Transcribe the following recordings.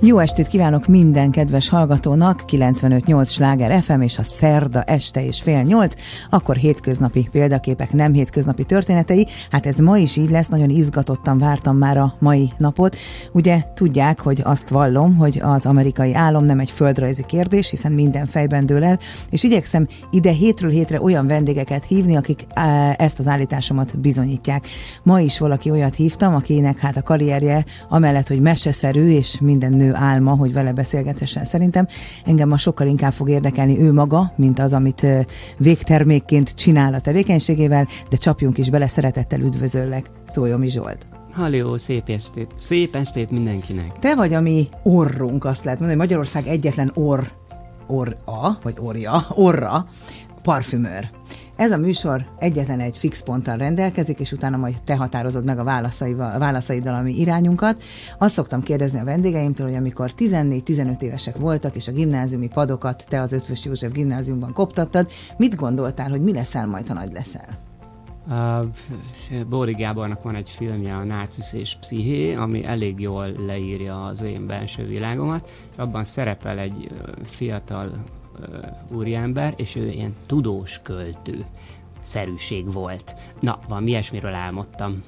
Jó estét kívánok minden kedves hallgatónak, 95.8 sláger FM és a szerda este és fél nyolc, akkor hétköznapi példaképek, nem hétköznapi történetei. Hát ez ma is így lesz, nagyon izgatottan vártam már a mai napot. Ugye tudják, hogy azt vallom, hogy az amerikai álom nem egy földrajzi kérdés, hiszen minden fejben dől el, és igyekszem ide hétről hétre olyan vendégeket hívni, akik ezt az állításomat bizonyítják. Ma is valaki olyat hívtam, akinek hát a karrierje amellett, hogy meseszerű és minden nő álma, hogy vele beszélgethessen. Szerintem engem ma sokkal inkább fog érdekelni ő maga, mint az, amit végtermékként csinál a tevékenységével, de csapjunk is bele, szeretettel üdvözöllek. Szóljomi Zsolt. Halló, szép estét. Szép estét mindenkinek. Te vagy a mi orrunk, azt lehet mondani, Magyarország egyetlen orr, orra, vagy orja, orra, parfümőr. Ez a műsor egyetlen egy fix ponttal rendelkezik, és utána majd te határozod meg a válaszaival, válaszaiddal a mi irányunkat. Azt szoktam kérdezni a vendégeimtől, hogy amikor 14-15 évesek voltak, és a gimnáziumi padokat te az Ötvös József gimnáziumban koptattad, mit gondoltál, hogy mi leszel majd, ha nagy leszel? Uh, Bóri Gábornak van egy filmje, a Nácisz és Psziché, ami elég jól leírja az én belső világomat. Abban szerepel egy fiatal úriember, és ő ilyen tudós költő szerűség volt. Na, van ilyesmiről álmodtam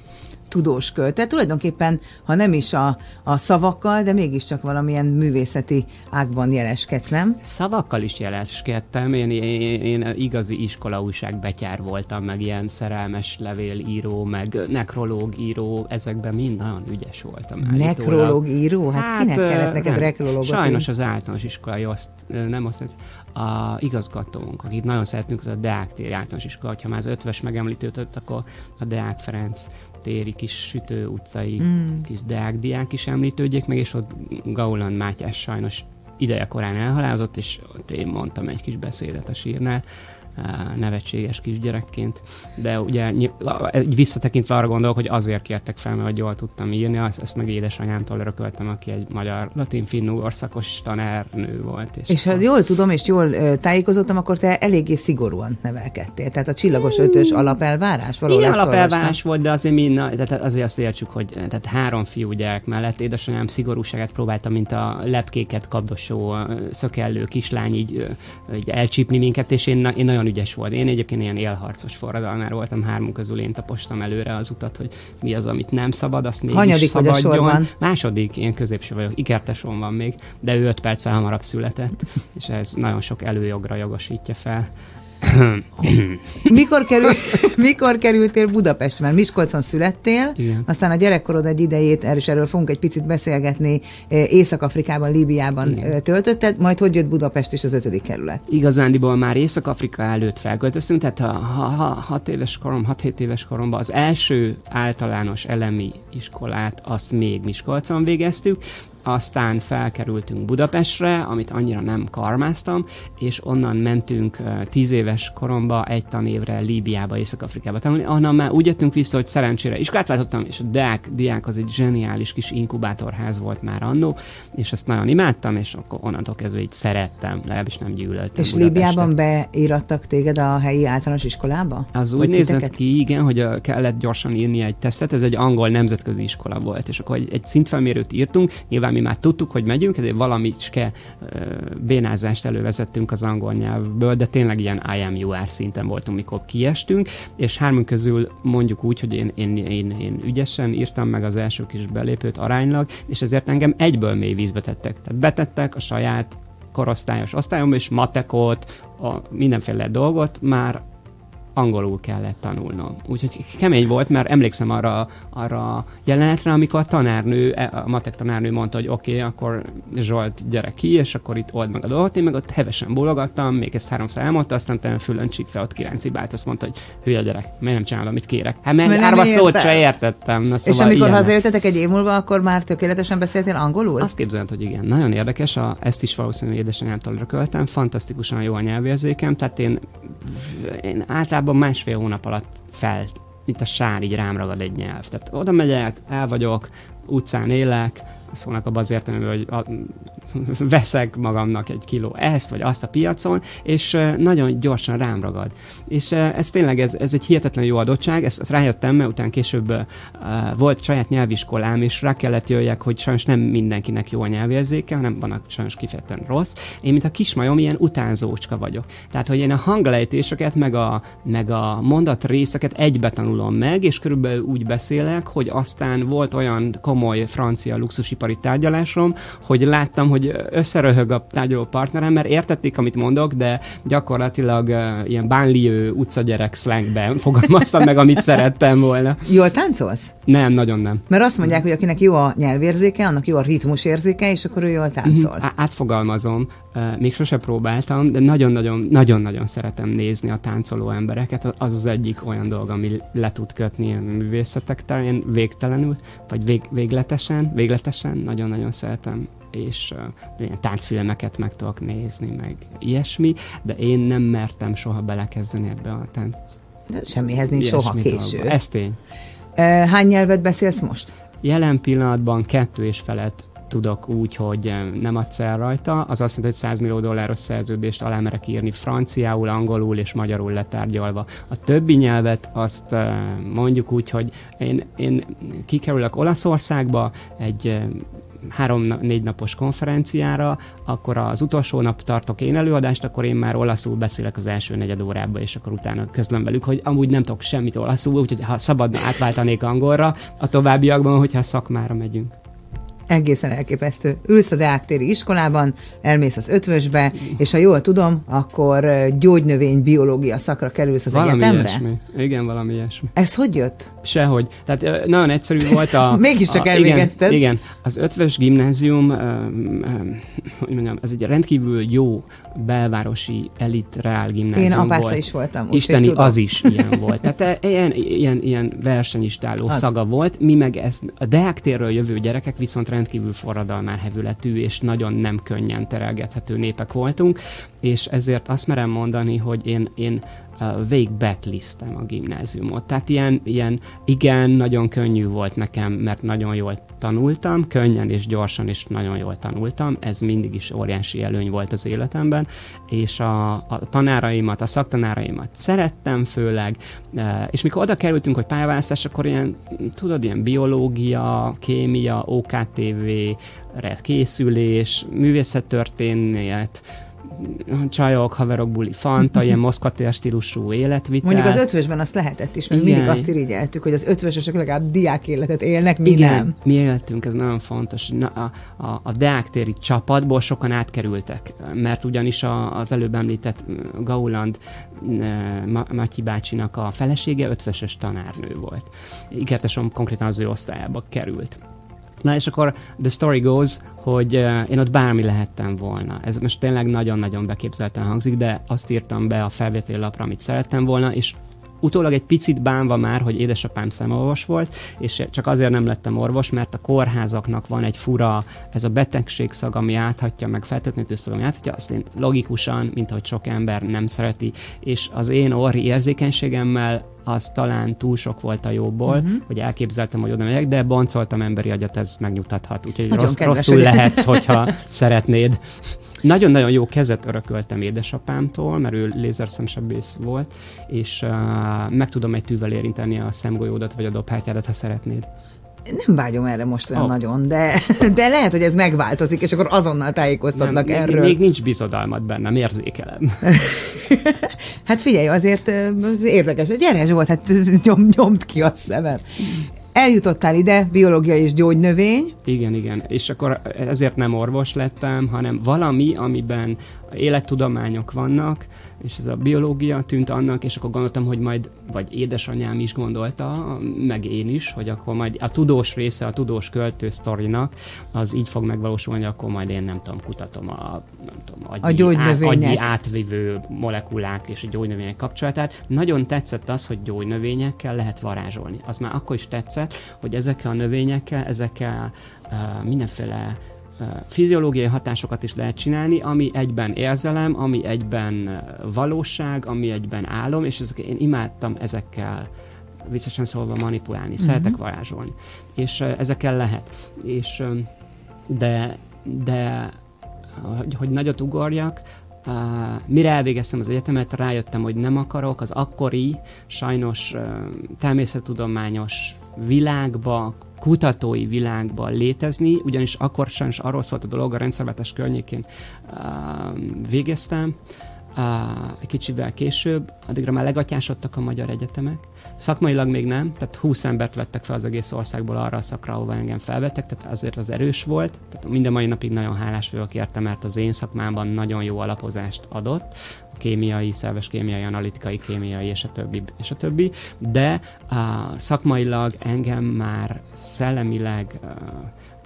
tudós költ. Tehát tulajdonképpen, ha nem is a, a szavakkal, de mégiscsak valamilyen művészeti ágban jeleskedsz, nem? Szavakkal is jeleskedtem. Én, én, én igazi iskola betyár voltam, meg ilyen szerelmes levélíró, meg nekrológ író, ezekben mind nagyon ügyes voltam. Nekrológ író? Hát, hát kinek kellett neked nekrológot? Sajnos az általános iskolai azt, nem azt, a igazgatónk, akit nagyon szeretünk, az a Deák téri általános iskola, ha már az ötves megemlítődött, akkor a Deák Ferenc téri kis sütő utcai mm. kis Deák diák is említődjék meg, és ott Gauland Mátyás sajnos ideje korán elhalázott, és ott én mondtam egy kis beszédet a sírnál, nevetséges kisgyerekként, de ugye visszatekintve arra gondolok, hogy azért kértek fel, mert jól tudtam írni, ezt, ezt meg édesanyámtól örököltem, aki egy magyar latin finnugor szakos tanárnő volt. És, és ha jól tudom, és jól tájékozottam, akkor te eléggé szigorúan nevelkedtél. Tehát a csillagos ötös alapelvárás valahol Igen, alapelvárás volt, de azért mi, tehát azért azt értsük, hogy tehát három fiú gyerek mellett édesanyám szigorúságát próbálta, mint a lepkéket kapdosó szökellő kislány így, így elcsípni minket, és én, én nagyon ügyes volt. Én egyébként ilyen élharcos forradalmár voltam, hármunk közül én tapostam előre az utat, hogy mi az, amit nem szabad, azt mégis Hanyadik szabadjon. Vagy a sorban? Második, én középső vagyok, ikerteson van még, de ő öt perccel hamarabb született, és ez nagyon sok előjogra jogosítja fel. mikor, kerül, mikor kerültél Budapestre? Mert Miskolcon születtél, Igen. aztán a gyerekkorod egy idejét, erről, erről fogunk egy picit beszélgetni, Észak-Afrikában, Líbiában Igen. Töltötted, majd hogy jött Budapest és az ötödik kerület? Igazándiból már Észak-Afrika előtt felköltöztünk, tehát ha, ha, ha hat éves korom, 6-7 éves koromban az első általános elemi iskolát azt még Miskolcon végeztük, aztán felkerültünk Budapestre, amit annyira nem karmáztam, és onnan mentünk tíz éves koromba egy tanévre Líbiába, Észak-Afrikába tanulni. Onnan már úgy jöttünk vissza, hogy szerencsére iskolát váltottam, és a Deák diák az egy zseniális kis inkubátorház volt már annó, és ezt nagyon imádtam, és akkor onnantól kezdve így szerettem, legalábbis nem gyűlöltem. És Líbiában beírattak téged a helyi általános iskolába? Az úgy nézett titeket? ki, igen, hogy kellett gyorsan írni egy tesztet, ez egy angol nemzetközi iskola volt, és akkor egy, egy szintfelmérőt írtunk, nyilván nyilván mi már tudtuk, hogy megyünk, ezért valamicske bénázást elővezettünk az angol nyelvből, de tényleg ilyen IMUR szinten voltunk, mikor kiestünk, és hármunk közül mondjuk úgy, hogy én, én, én, én ügyesen írtam meg az első kis belépőt aránylag, és ezért engem egyből mély vízbe tettek. Tehát betettek a saját korosztályos osztályomba, és matekot, a mindenféle dolgot már angolul kellett tanulnom. Úgyhogy kemény volt, mert emlékszem arra, arra jelenetre, amikor a tanárnő, e, a matek tanárnő mondta, hogy oké, okay, akkor Zsolt, gyere ki, és akkor itt old meg a dolgot. Én meg ott hevesen bólogattam, még ezt háromszor elmondta, aztán talán fülön csípve ott kiráncibált, azt mondta, hogy hülye gyerek, miért nem csinálom, amit kérek. Hát mert, mert árva szót se értettem. Na, szóval és amikor ilyenek. hazajöttetek egy év múlva, akkor már tökéletesen beszéltél angolul? Azt képzeld, hogy igen. Nagyon érdekes, a, ezt is valószínűleg édesanyámtól örököltem, fantasztikusan jó a nyelvérzékem, tehát én, én általában nagyjából másfél hónap alatt fel, mint a sár, így rám ragad egy nyelv. Tehát oda megyek, el vagyok, utcán élek, szólnak abban az értelemben, hogy a veszek magamnak egy kiló ezt vagy azt a piacon, és nagyon gyorsan rám ragad. És ez tényleg, ez, ez egy hihetetlen jó adottság, ezt, ezt rájöttem, mert után később volt saját nyelviskolám, és rá kellett jöjjek, hogy sajnos nem mindenkinek jó a nyelvérzéke, hanem vannak sajnos kifejezetten rossz. Én, mint a kismajom, ilyen utánzócska vagyok. Tehát, hogy én a hanglejtéseket, meg a, meg a mondat részeket egybe tanulom meg, és körülbelül úgy beszélek, hogy aztán volt olyan komoly francia luxusipari tárgyalásom, hogy láttam, hogy összeröhög a tárgyaló partnerem, mert értették, amit mondok, de gyakorlatilag uh, ilyen bánliő utcagyerek slangben fogalmaztam meg, amit szerettem volna. Jól táncolsz? Nem, nagyon nem. Mert azt mondják, hogy akinek jó a nyelvérzéke, annak jó a ritmusérzéke, és akkor ő jól táncol. Á- átfogalmazom, még sose próbáltam, de nagyon-nagyon, szeretem nézni a táncoló embereket. Az az egyik olyan dolog, ami le tud kötni a művészetek terén végtelenül, vagy vég, végletesen, végletesen, nagyon-nagyon szeretem és uh, táncfilmeket meg tudok nézni, meg ilyesmi, de én nem mertem soha belekezdeni ebbe a tánc. De semmihez nincs soha késő. Dolgba. Ez tény. Hány nyelvet beszélsz most? Jelen pillanatban kettő és felett tudok úgy, hogy nem adsz el rajta, az azt jelenti, hogy 100 millió dolláros szerződést alá merek írni franciául, angolul és magyarul letárgyalva. A többi nyelvet azt mondjuk úgy, hogy én, én kikerülök Olaszországba egy három-négy napos konferenciára, akkor az utolsó nap tartok én előadást, akkor én már olaszul beszélek az első negyed órában, és akkor utána közlöm velük, hogy amúgy nem tudok semmit olaszul, úgyhogy ha szabadna átváltanék angolra, a továbbiakban, hogyha szakmára megyünk egészen elképesztő. Ülsz a Deák iskolában, elmész az ötvösbe, és ha jól tudom, akkor gyógynövény biológia szakra kerülsz az valami egyetemre? Ilyesmi. Igen, valami ilyesmi. Ez hogy jött? Sehogy. Tehát nagyon egyszerű volt a... Mégiscsak elvégezted. Igen, igen, az ötvös gimnázium, hogy mondjam, ez egy rendkívül jó belvárosi elit reál gimnázium Én apáca volt. is voltam. Isteni, tudom. az is ilyen volt. Tehát ilyen, ilyen, ilyen versenyistáló az. szaga volt. Mi meg ezt, a Deák térről jövő gyerekek viszont rendkívül forradalmár hevületű és nagyon nem könnyen terelgethető népek voltunk, és ezért azt merem mondani, hogy én, én végig a gimnáziumot. Tehát ilyen, ilyen, igen, nagyon könnyű volt nekem, mert nagyon jól tanultam, könnyen és gyorsan és nagyon jól tanultam, ez mindig is óriási előny volt az életemben, és a, a tanáraimat, a szaktanáraimat szerettem főleg, és mikor oda kerültünk, hogy pályaválasztás, akkor ilyen, tudod, ilyen biológia, kémia, OKTV, készülés, művészettörténet, csajok, haverok, buli, fanta, ilyen moszkvatér stílusú életvitel. Mondjuk az ötvösben azt lehetett is, mert Igen. mindig azt irigyeltük, hogy az ötvösösök legalább diák életet élnek, mi Igen, nem. mi éltünk, ez nagyon fontos. Na, a, a, a deáktéri csapatból sokan átkerültek, mert ugyanis a, az előbb említett Gauland Matyi bácsinak a felesége ötvösös tanárnő volt. Ikertesom konkrétan az ő osztályába került. Na és akkor the story goes, hogy én ott bármi lehettem volna. Ez most tényleg nagyon-nagyon beképzelten hangzik, de azt írtam be a felvételi lapra, amit szerettem volna, és utólag egy picit bánva már, hogy édesapám szemorvos volt, és csak azért nem lettem orvos, mert a kórházaknak van egy fura, ez a betegségszag, ami áthatja, meg feltétlenül szag, ami áthatja, azt én logikusan, mint ahogy sok ember nem szereti, és az én orri érzékenységemmel az talán túl sok volt a jóból, uh-huh. hogy elképzeltem, hogy oda megyek, de boncoltam emberi agyat, ez megnyugtathat. Úgyhogy rossz, rosszul lehetsz, hogyha szeretnéd. Nagyon-nagyon jó kezet örököltem édesapámtól, mert ő lézerszemsebész volt, és uh, meg tudom egy tűvel érinteni a szemgolyódat vagy a dobhártyádat, ha szeretnéd. Nem vágyom erre most olyan oh. nagyon, de, de lehet, hogy ez megváltozik, és akkor azonnal tájékoztatnak nem, erről. Még, még nincs bizodalmat bennem, érzékelem. hát figyelj, azért az érdekes. Gyere Zsolt, hát nyom, nyomd ki a szemed. Eljutottál ide, biológia és gyógynövény. Igen, igen. És akkor ezért nem orvos lettem, hanem valami, amiben élettudományok vannak, és ez a biológia tűnt annak, és akkor gondoltam, hogy majd, vagy édesanyám is gondolta, meg én is, hogy akkor majd a tudós része, a tudós költő sztorinak, az így fog megvalósulni, akkor majd én nem tudom, kutatom a, nem tudom, agyi, a át, agyi átvívő molekulák és a gyógynövények kapcsolatát. Nagyon tetszett az, hogy gyógynövényekkel lehet varázsolni. Az már akkor is tetszett, hogy ezekkel a növényekkel, ezekkel uh, mindenféle fiziológiai hatásokat is lehet csinálni, ami egyben érzelem, ami egyben valóság, ami egyben álom, és ezek, én imádtam ezekkel viccesen szólva manipulálni, uh-huh. szeretek varázsolni. És ezekkel lehet. És, de, de hogy, hogy nagyot ugorjak, Uh, mire elvégeztem az egyetemet, rájöttem, hogy nem akarok az akkori, sajnos uh, természettudományos világba, kutatói világba létezni, ugyanis akkor sajnos arról szólt a dolog, a rendszerváltás környékén uh, végeztem, egy kicsivel később, addigra már legatyásodtak a magyar egyetemek. Szakmailag még nem, tehát 20 embert vettek fel az egész országból arra a szakra, ahova engem felvettek, tehát azért az erős volt. Tehát minden mai napig nagyon hálás vagyok érte, mert az én szakmámban nagyon jó alapozást adott kémiai, szerves kémiai, analitikai kémiai, és a többi, és a többi, de uh, szakmailag engem már szellemileg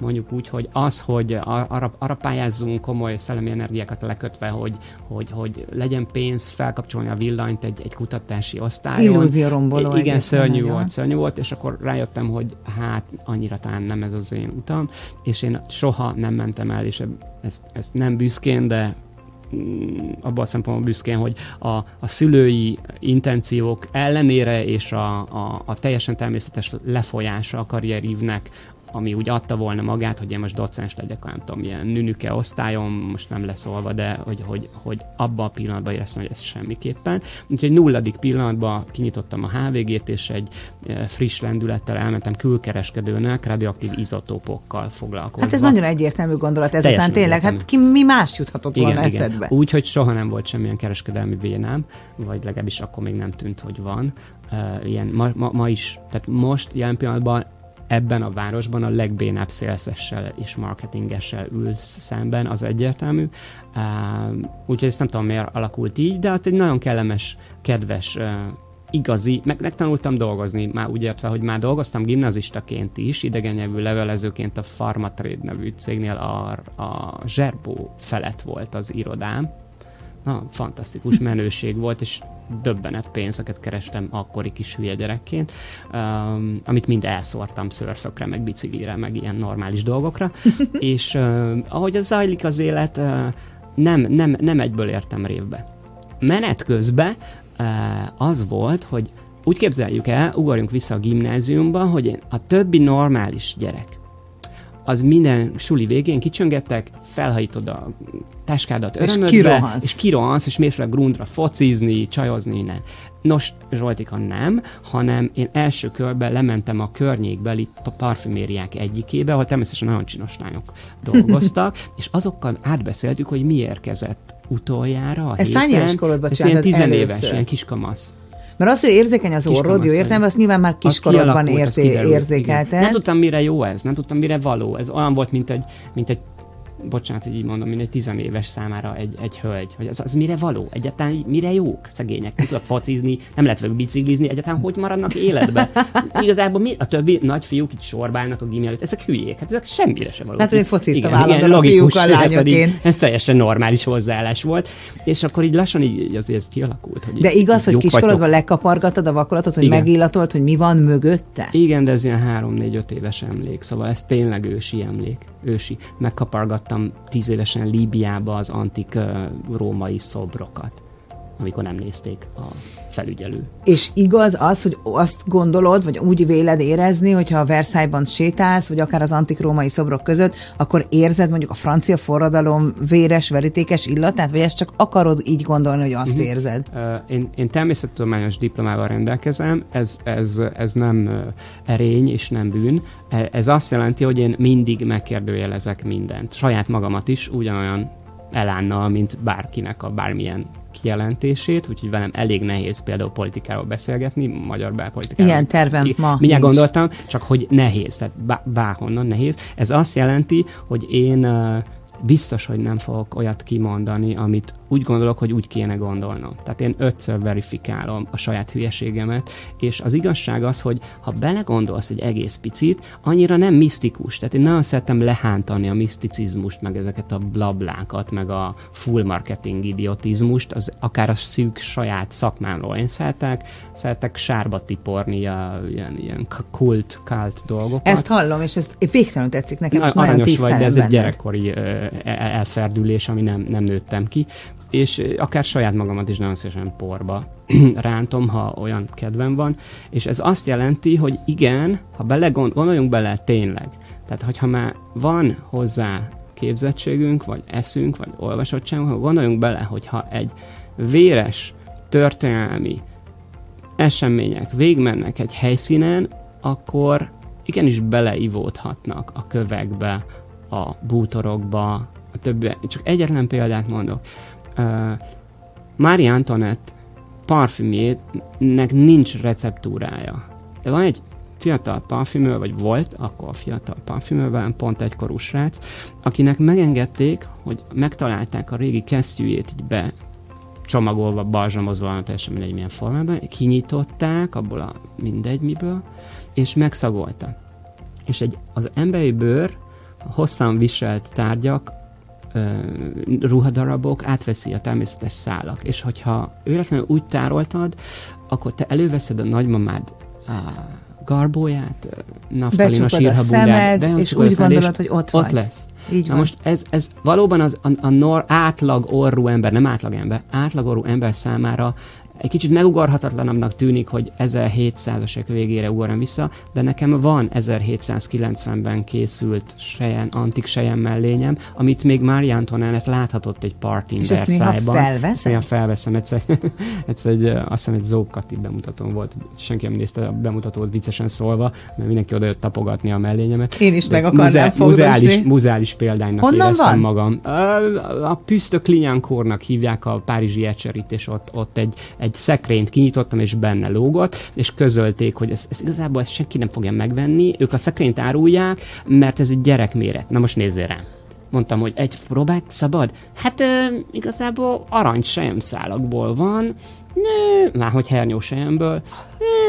mondjuk úgy, hogy az, hogy arra, arra pályázzunk komoly szellemi energiákat lekötve, hogy, hogy, hogy legyen pénz felkapcsolni a villanyt egy, egy kutatási osztályon. Illúzióromboló. Igen, szörnyű nagyon. volt, szörnyű volt, és akkor rájöttem, hogy hát annyira talán nem ez az én utam, és én soha nem mentem el, és ezt, ezt nem büszkén, de mm, abban a szempontból büszkén, hogy a, a szülői intenciók ellenére és a, a, a teljesen természetes lefolyása a karrierívnek ami úgy adta volna magát, hogy én most docens legyek, nem tudom, milyen nünüke osztályom, most nem leszolva, de hogy, hogy, hogy abban a pillanatban éreztem, hogy ez semmiképpen. Úgyhogy nulladik pillanatban kinyitottam a HVG-t, és egy e, friss lendülettel elmentem külkereskedőnek, radioaktív izotópokkal foglalkozva. Hát ez nagyon egyértelmű gondolat ezután tényleg, hát ki, mi más juthatott igen, volna igen. eszedbe? Úgy, hogy soha nem volt semmilyen kereskedelmi vénám, vagy legalábbis akkor még nem tűnt, hogy van. Uh, ilyen ma, ma, ma is, tehát most jelen pillanatban ebben a városban a legbénább szélszessel és marketingessel ül szemben, az egyértelmű. Úgyhogy ezt nem tudom, miért alakult így, de az egy nagyon kellemes, kedves, igazi, meg megtanultam dolgozni, már úgy értve, hogy már dolgoztam gimnazistaként is, idegen nyelvű levelezőként a Pharmatrade nevű cégnél a, a Zserbó felett volt az irodám, na, fantasztikus menőség volt, és döbbenet pénzeket kerestem akkori kis hülye gyerekként, um, amit mind elszórtam szörfökre, meg biciklire, meg ilyen normális dolgokra, és uh, ahogy az zajlik az élet, uh, nem, nem, nem egyből értem révbe. Menet közben uh, az volt, hogy úgy képzeljük el, ugorjunk vissza a gimnáziumba, hogy én, a többi normális gyerek, az minden suli végén kicsöngettek, felhajtod a táskádat örömödbe, és kirohansz, és, kirohansz, és mész le grundra focizni, csajozni, ne. Nos, Zsoltika nem, hanem én első körben lementem a környékbeli parfümériák egyikébe, ahol természetesen nagyon csinos lányok dolgoztak, és azokkal átbeszéltük, hogy mi érkezett utoljára a Ezt héten. hány éves korodban Ez ilyen tizenéves, ilyen kiskamasz. Mert az, hogy érzékeny az orrod, jó értem, azt nyilván már kiskorodban érzé, érzékelted. Nem tudtam, mire jó ez, nem tudtam, mire való. Ez olyan volt, mint egy, mint egy bocsánat, hogy így mondom, mint egy tizenéves számára egy, egy hölgy, hogy az, az mire való, egyáltalán mire jók szegények, nem tudok focizni, nem lehet velük biciklizni, egyáltalán hogy maradnak életbe. Igazából mi, a többi nagy fiúk itt sorbálnak a gimi előtt, ezek hülyék, hát ezek semmire sem való. Hát én fociztam állandóan a fiúk a lányoként. Ez teljesen normális hozzáállás volt, és akkor így lassan így azért ez kialakult. Hogy de igaz, hogy kiskorodban lekapargatod a vakolatot, hogy Igen. megillatolt, hogy mi van mögötte? Igen, de ez ilyen 3-4-5 éves emlék, szóval ez tényleg ősi emlék ősi. Megkapargattam tíz évesen Líbiába az antik római szobrokat, amikor nem nézték a felügyelő. És igaz az, hogy azt gondolod, vagy úgy véled érezni, hogyha a Versailles-ban sétálsz, vagy akár az antik római szobrok között, akkor érzed mondjuk a francia forradalom véres, verítékes illatát, vagy ezt csak akarod így gondolni, hogy azt uh-huh. érzed? Én, én természettudományos diplomával rendelkezem, ez, ez, ez nem erény és nem bűn. E, ez azt jelenti, hogy én mindig megkérdőjelezek mindent. Saját magamat is ugyanolyan elánnal, mint bárkinek a bármilyen kijelentését, úgyhogy velem elég nehéz például politikáról beszélgetni, magyar belpolitikáról. Ilyen tervem I- ma Mindjárt gondoltam, csak hogy nehéz, tehát bá- bárhonnan nehéz. Ez azt jelenti, hogy én biztos, hogy nem fogok olyat kimondani, amit úgy gondolok, hogy úgy kéne gondolnom. Tehát én ötször verifikálom a saját hülyeségemet, és az igazság az, hogy ha belegondolsz egy egész picit, annyira nem misztikus. Tehát én nagyon szeretem lehántani a miszticizmust, meg ezeket a blablákat, meg a full marketing idiotizmust, az akár a szűk saját szakmámról. Én szeretek, szeretek sárba tiporni a, ilyen, ilyen kult, kult dolgokat. Ezt hallom, és ezt végtelenül tetszik nekem, Na, és aranyos vagy, de ez egy gyerekkori uh, elferdülés, ami nem, nem nőttem ki és akár saját magamat is nagyon szívesen porba rántom, ha olyan kedvem van, és ez azt jelenti, hogy igen, ha belegond, gondoljunk bele tényleg, tehát hogyha már van hozzá képzettségünk, vagy eszünk, vagy olvasottságunk, ha gondoljunk bele, hogyha egy véres történelmi események végmennek egy helyszínen, akkor igenis beleivódhatnak a kövekbe, a bútorokba, a többi. Csak egyetlen példát mondok. Mária Antoinette parfümjének nincs receptúrája. De van egy fiatal parfümő, vagy volt akkor fiatal parfümő, velem pont egykorú srác, akinek megengedték, hogy megtalálták a régi kesztyűjét így be csomagolva, balzsamozva, teljesen mindegy milyen formában, kinyitották abból a mindegy miből, és megszagolta. És egy, az emberi bőr, a hosszan viselt tárgyak, ruhadarabok átveszi a természetes szálak. És hogyha véletlenül úgy tároltad, akkor te előveszed a nagymamád a garbóját, naftalin a sírhabúját, és úgy gondolod, hogy ott, ott vagy. lesz. Így van. Na most ez, ez valóban az, a, a nor, átlag orrú ember, nem átlag ember, átlag orrú ember számára egy kicsit megugorhatatlanabbnak tűnik, hogy 1700-asek végére ugorjam vissza, de nekem van 1790-ben készült sejen, antik sejen mellényem, amit még Marie Antoinette láthatott egy partin És ezt néha felveszem? Néha felveszem. Egyszer, egyszer egy, azt hiszem egy Zókati bemutatón volt, senki nem nézte a bemutatót viccesen szólva, mert mindenki oda jött tapogatni a mellényemet. Én is de meg akarnám muze- muzeális, muzeális példánynak Honnan éreztem van? magam. A, a Püsztök Klinyánkornak hívják a Párizsi Ecserit, és ott, ott egy, egy szekrényt kinyitottam, és benne lógott, és közölték, hogy ez, ez igazából ezt senki nem fogja megvenni, ők a szekrényt árulják, mert ez egy gyerekméret. Na most nézzél rám. Mondtam, hogy egy próbát szabad? Hát ö, igazából arany van, Nő, már hogy hernyó sejemből.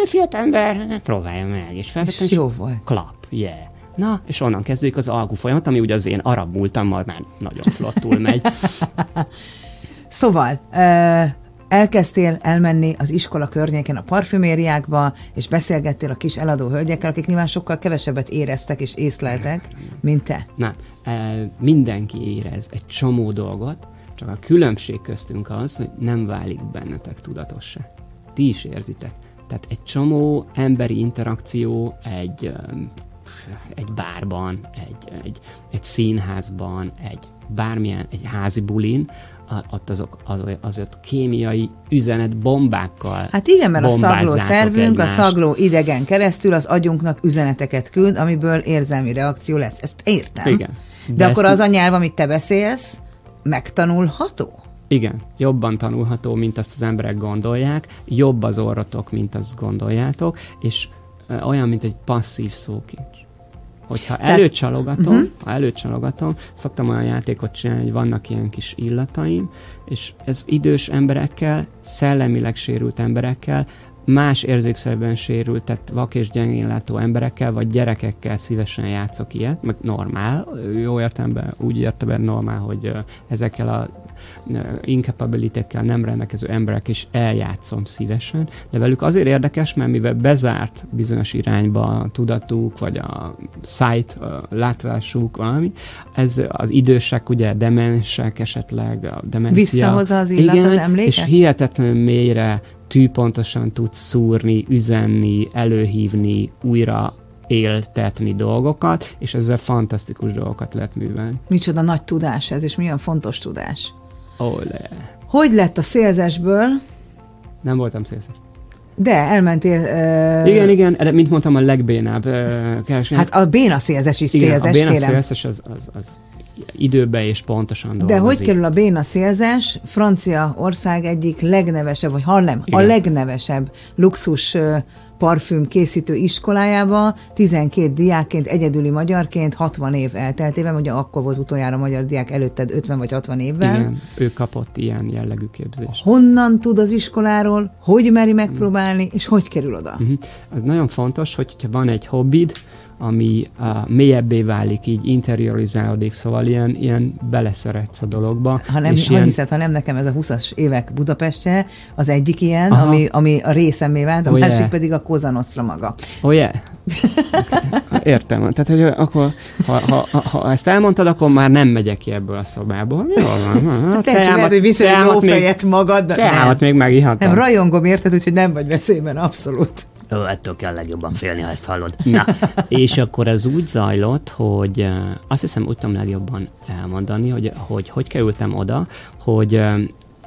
Fiatal ember, próbálja meg. És felvettem, és jó volt. Klap, yeah. Na, és onnan kezdődik az alkú folyamat, ami ugye az én arab múltammal már nagyon flottul megy. szóval, uh elkezdtél elmenni az iskola környéken a parfümériákba, és beszélgettél a kis eladó hölgyekkel, akik nyilván sokkal kevesebbet éreztek és észleltek, mint te. Na, mindenki érez egy csomó dolgot, csak a különbség köztünk az, hogy nem válik bennetek tudatossá. Ti is érzitek. Tehát egy csomó emberi interakció egy, egy bárban, egy, egy, egy színházban, egy bármilyen, egy házi bulin, ott azok, az, az ott kémiai üzenet bombákkal Hát igen, mert a szagló szervünk, egymást. a szagló idegen keresztül az agyunknak üzeneteket küld, amiből érzelmi reakció lesz. Ezt értem. Igen. De, De akkor az a nyelv, amit te beszélsz, megtanulható? Igen, jobban tanulható, mint azt az emberek gondolják, jobb az orrotok, mint azt gondoljátok, és olyan, mint egy passzív szókincs. Hogyha Tehát, előcsalogatom, uh-huh. ha előcsalogatom, szoktam olyan játékot csinálni, hogy vannak ilyen kis illataim, és ez idős emberekkel, szellemileg sérült emberekkel, más érzékszerben sérült, tehát vak és gyengénlátó emberekkel, vagy gyerekekkel szívesen játszok ilyet, meg normál, jó értelemben úgy értem normál, hogy ezekkel a incapabilitekkel nem rendelkező emberek is eljátszom szívesen, de velük azért érdekes, mert mivel bezárt bizonyos irányba a tudatuk, vagy a sight, a látvásuk, valami, ez az idősek, ugye demensek esetleg, a demencia. Visszahozza az illat igen, az emléket? És hihetetlenül mélyre tűpontosan tudsz szúrni, üzenni, előhívni, újra éltetni dolgokat, és ezzel fantasztikus dolgokat lehet művelni. Micsoda nagy tudás ez, és milyen fontos tudás. Olé. Hogy lett a szélzesből? Nem voltam szélzes. De elmentél... Uh... Igen, igen, mint mondtam, a legbénább uh, kereskedelem. Hát a béna szélzes is igen, szélzes, a béna kérem. szélzes az, az, az időbe és pontosan dolgozik. De hogy kerül a béna szélzes? Francia ország egyik legnevesebb, vagy hallem, a legnevesebb luxus parfüm készítő iskolájába 12 diákként, egyedüli magyarként 60 év elteltében, ugye akkor volt utoljára magyar diák előtted 50 vagy 60 évvel. Igen, ő kapott ilyen jellegű képzést. Honnan tud az iskoláról, hogy meri megpróbálni, és hogy kerül oda? Uh-huh. Az nagyon fontos, hogyha van egy hobbid, ami uh, mélyebbé válik, így interiorizálódik, szóval ilyen, ilyen beleszeretsz a dologba. Ha nem, és ha ilyen... hiszed, ha nem nekem ez a 20-as évek Budapestje, az egyik ilyen, ami, ami a részemé vált, a oh, másik yeah. pedig a Kozanosztra maga. Oh yeah. Értem. Tehát, hogy akkor, ha, ha, ha, ha, ezt elmondtad, akkor már nem megyek ki ebből a szobából. Jó van. Te csak lehet, hogy viszed egy lófejet magad. Teámat még megihatom. Nem, rajongom érted, úgyhogy nem vagy veszélyben, abszolút. Ö, ettől kell legjobban félni, ha ezt hallod. Na, és akkor ez úgy zajlott, hogy azt hiszem úgy tudom legjobban elmondani, hogy hogy, hogy kerültem oda, hogy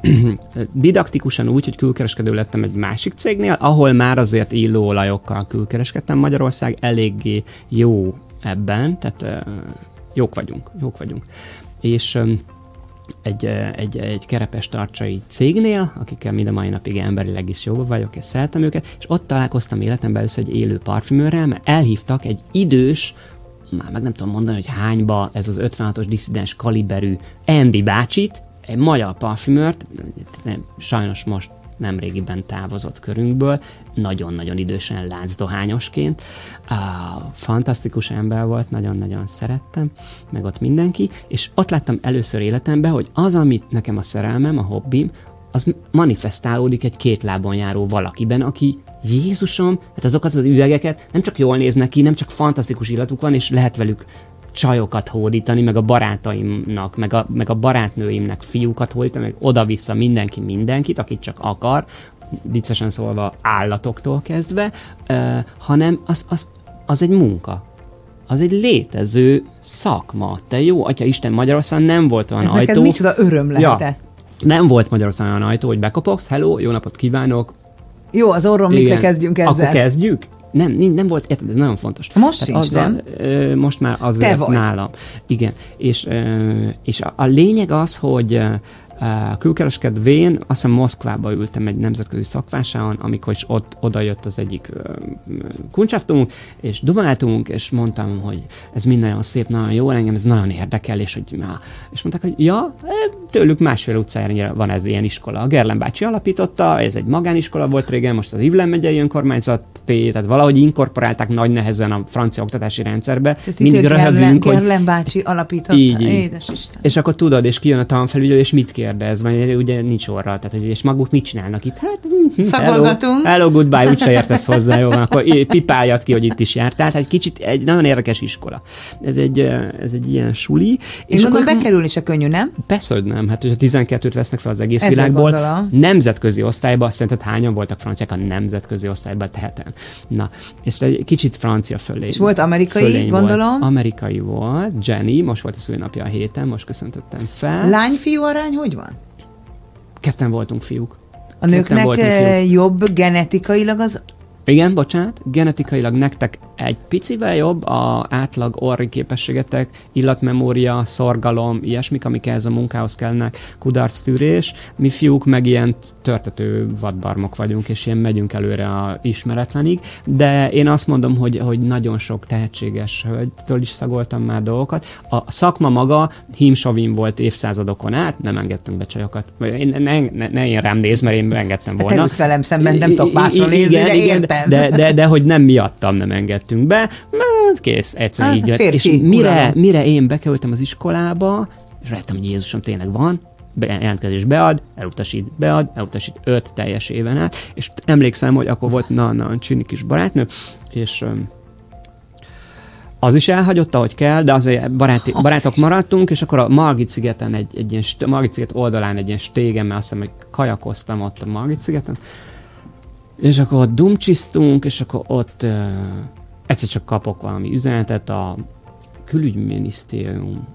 didaktikusan úgy, hogy külkereskedő lettem egy másik cégnél, ahol már azért illóolajokkal külkereskedtem. Magyarország eléggé jó ebben, tehát jók vagyunk, jók vagyunk. És egy, egy, egy kerepes tartsai cégnél, akikkel mind a mai napig emberileg is jó vagyok, és szeretem őket, és ott találkoztam életemben először egy élő parfümőrrel, mert elhívtak egy idős, már meg nem tudom mondani, hogy hányba ez az 56-os diszidens kaliberű Andy bácsit, egy magyar parfümört, nem, sajnos most nemrégiben távozott körünkből, nagyon-nagyon idősen láncdohányosként. Uh, fantasztikus ember volt, nagyon-nagyon szerettem, meg ott mindenki, és ott láttam először életemben, hogy az, amit nekem a szerelmem, a hobbim, az manifestálódik egy két lábon járó valakiben, aki Jézusom, hát azokat az üvegeket nem csak jól néznek ki, nem csak fantasztikus illatuk van, és lehet velük csajokat hódítani, meg a barátaimnak, meg a, meg a barátnőimnek fiúkat hódítani, meg oda-vissza mindenki mindenkit, akit csak akar, viccesen szólva állatoktól kezdve, uh, hanem az, az, az egy munka. Az egy létező szakma. Te jó, atya Isten, Magyarországon nem volt olyan Ez ajtó. neked micsoda öröm lehet Ja, nem volt Magyarországon olyan ajtó, hogy bekopogsz, hello, jó napot kívánok. Jó, az orrom, mit kezdjünk ezzel? Akkor kezdjük? Nem, nem, nem volt, érted, ez nagyon fontos. Most sincs, azzal, nem? Ö, most már azért vagy. nálam. Igen, és, ö, és a, a lényeg az, hogy ö, Uh, külkereskedvén, azt hiszem Moszkvába ültem egy nemzetközi szakvásáron, amikor is ott oda jött az egyik kuncsaftunk, és dumáltunk, és mondtam, hogy ez mind nagyon szép, nagyon jó, engem ez nagyon érdekel, és hogy na, és mondták, hogy ja, tőlük másfél utcára van ez ilyen iskola. A Gerlen bácsi alapította, ez egy magániskola volt régen, most az Ivlen megyei önkormányzat, tehát valahogy inkorporálták nagy nehezen a francia oktatási rendszerbe. Ezt hogy röhögünk, Gerlen, hogy Gerlen bácsi alapította. Így, így. Édes Isten. és akkor tudod, és kijön a tanfelügyelő, és mit kérdez, vagy ugye nincs orra, tehát hogy és maguk mit csinálnak itt? Hát, hm, Szagolgatunk. Hello, hello goodbye, úgyse értesz hozzá, jó van, akkor pipáljad ki, hogy itt is jártál. Tehát egy kicsit egy nagyon érdekes iskola. Ez egy, eh, ez egy ilyen suli. És gondolom akkor- bekerülni se könnyű, nem? Persze, hogy nem. Hát, hogyha 12-t vesznek fel az egész Ezzel világból, gondolom. nemzetközi osztályban, szerinted hányan voltak franciák a nemzetközi osztályban teheten? Na, és egy kicsit francia fölé. És volt amerikai, fölény gondolom? Volt. Amerikai volt, Jenny, most volt a szülőnapja a héten, most köszöntöttem fel. Lány-fiú arány hogy van? Ketten voltunk fiúk. A nőknek fiúk. jobb genetikailag az Igen, bocsánat, genetikailag nektek egy picivel jobb a átlag orri képességetek, illatmemória, szorgalom, ilyesmik, amik ehhez a munkához kellnek, kudarc tűrés. Mi fiúk meg ilyen törtető vadbarmok vagyunk, és ilyen megyünk előre a ismeretlenig, de én azt mondom, hogy, hogy nagyon sok tehetséges hölgytől is szagoltam már dolgokat. A szakma maga hímsavin volt évszázadokon át, nem engedtünk be csajokat. Én, ne, ne, ne én rám néz, mert én engedtem Te volna. ülsz velem szemben, nem tudok máshol nézni, de értem. De, de, de, hogy nem miattam nem engedtünk be, kész, egyszerűen Hát, így jött. És mire, uralom. mire én bekerültem az iskolába, és rájöttem, hogy Jézusom tényleg van, jelentkezés bead, elutasít, bead, elutasít öt teljes éven át, és emlékszem, hogy akkor volt na-na csini kis barátnő, és az is elhagyott, ahogy kell, de azért baráti, barátok maradtunk, és akkor a Margit szigeten egy, egy ilyen, Margit sziget oldalán egy ilyen stégen, mert azt hiszem, hogy kajakoztam ott a Margit szigeten, és akkor ott dumcsisztunk, és akkor ott egyszer csak kapok valami üzenetet a külügyminisztérium,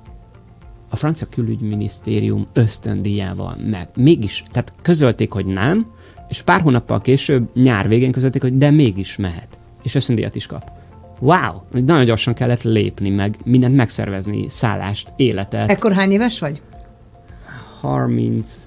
a francia külügyminisztérium ösztöndíjával meg. Mégis, tehát közölték, hogy nem, és pár hónappal később, nyár végén közölték, hogy de mégis mehet. És ösztöndíjat is kap. Wow! Nagyon gyorsan kellett lépni, meg mindent megszervezni, szállást, életet. Ekkor hány éves vagy? 35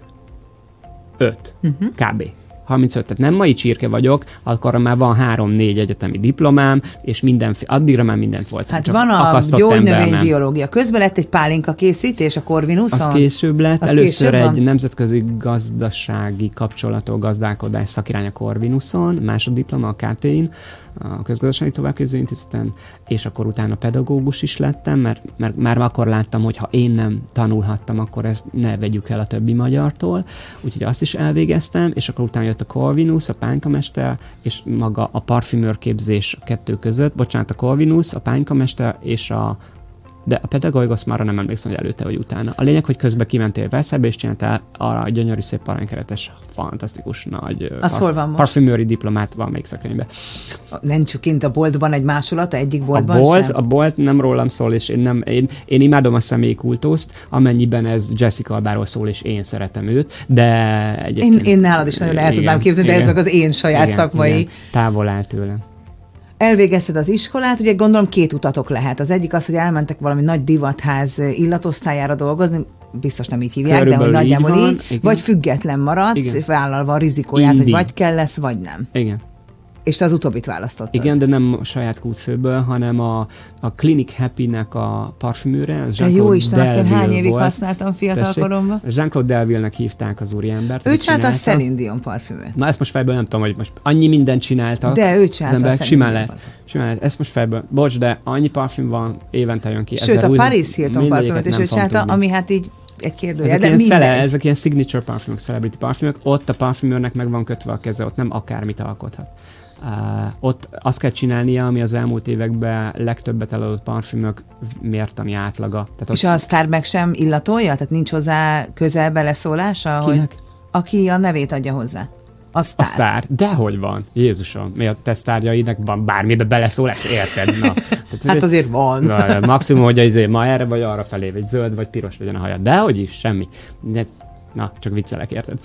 Mhm. uh-huh. kb. 35, tehát nem mai csirke vagyok, akkor már van 3-4 egyetemi diplomám, és minden, addigra már mindent voltam. Hát van a gyógynövénybiológia. Közben lett egy pálinka készítés a Corvinuson? Az később lett, Az először később egy van? nemzetközi gazdasági kapcsolatok gazdálkodás szakirány a Corvinuson, másoddiploma a KT-n, a Közgazdasági Továbbképző Intézeten, és akkor utána pedagógus is lettem, mert, mert már akkor láttam, hogy ha én nem tanulhattam, akkor ezt ne vegyük el a többi magyartól, úgyhogy azt is elvégeztem, és akkor utána jött a Corvinus, a pánykamester, és maga a parfümőrképzés a kettő között, bocsánat, a Corvinus, a pánykamester és a de a pedagógus már nem emlékszem, hogy előtte vagy utána. A lényeg, hogy közben kimentél Veszebe, és csináltál arra a gyönyörű szép aranykeretes, fantasztikus nagy Az hol van most? parfümőri diplomát van még szekrényben. Nem csak kint a boltban egy másolata, egyik boltban a bolt, sem? a bolt nem rólam szól, és én, nem, én, én imádom a személyi kultuszt, amennyiben ez Jessica Albáról szól, és én szeretem őt, de egyébként... Én, én nálad is nagyon el tudnám képzelni, de ez meg az én saját igen, szakmai. Igen, távol áll tőlem elvégezted az iskolát, ugye gondolom két utatok lehet. Az egyik az, hogy elmentek valami nagy divatház illatosztályára dolgozni, biztos nem így hívják, Körülbelül de hogy nagyjából így, így vagy független maradsz, igen. vállalva a rizikóját, így, hogy vagy kell lesz, vagy nem. Igen. És te az utóbbit választottad. Igen, de nem a saját kútfőből, hanem a, a Clinic Happy-nek a parfümőre. Az de jó Isten, azt én hány évig volt. használtam fiatal koromban. Jean-Claude Delville-nek hívták az úriembert. Ő csinálta a Celine Dion parfümöt. Na ezt most fejből nem tudom, hogy most annyi mindent csináltak. De ő csinálta az a simán lehet, simán lehet. Ezt most fejből, bocs, de annyi parfüm van, évente jön ki. Sőt, a Paris Hilton parfümöt is ő csinálta, ami hát így egy kérdője, ezek de ilyen szele, ezek ilyen signature parfümök, celebrity parfümök, ott a parfümőrnek meg van kötve a keze, ott nem akármit alkothat. Ott azt kell csinálnia, ami az elmúlt években legtöbbet eladott parfümök mértani átlaga. Tehát És a sztár meg sem illatolja? Tehát nincs hozzá közel beleszólása? Kinek? Hogy, aki a nevét adja hozzá. A sztár. A sztár. Dehogy van. Jézusom. Mi a te sztárjaidnak van bármibe beleszól, ezt érted? Na. Tehát hát azért van. Na, maximum, hogy azért ma erre vagy arra felé, vagy zöld, vagy piros legyen a hajad. Dehogy is, semmi. Na, csak viccelek, érted?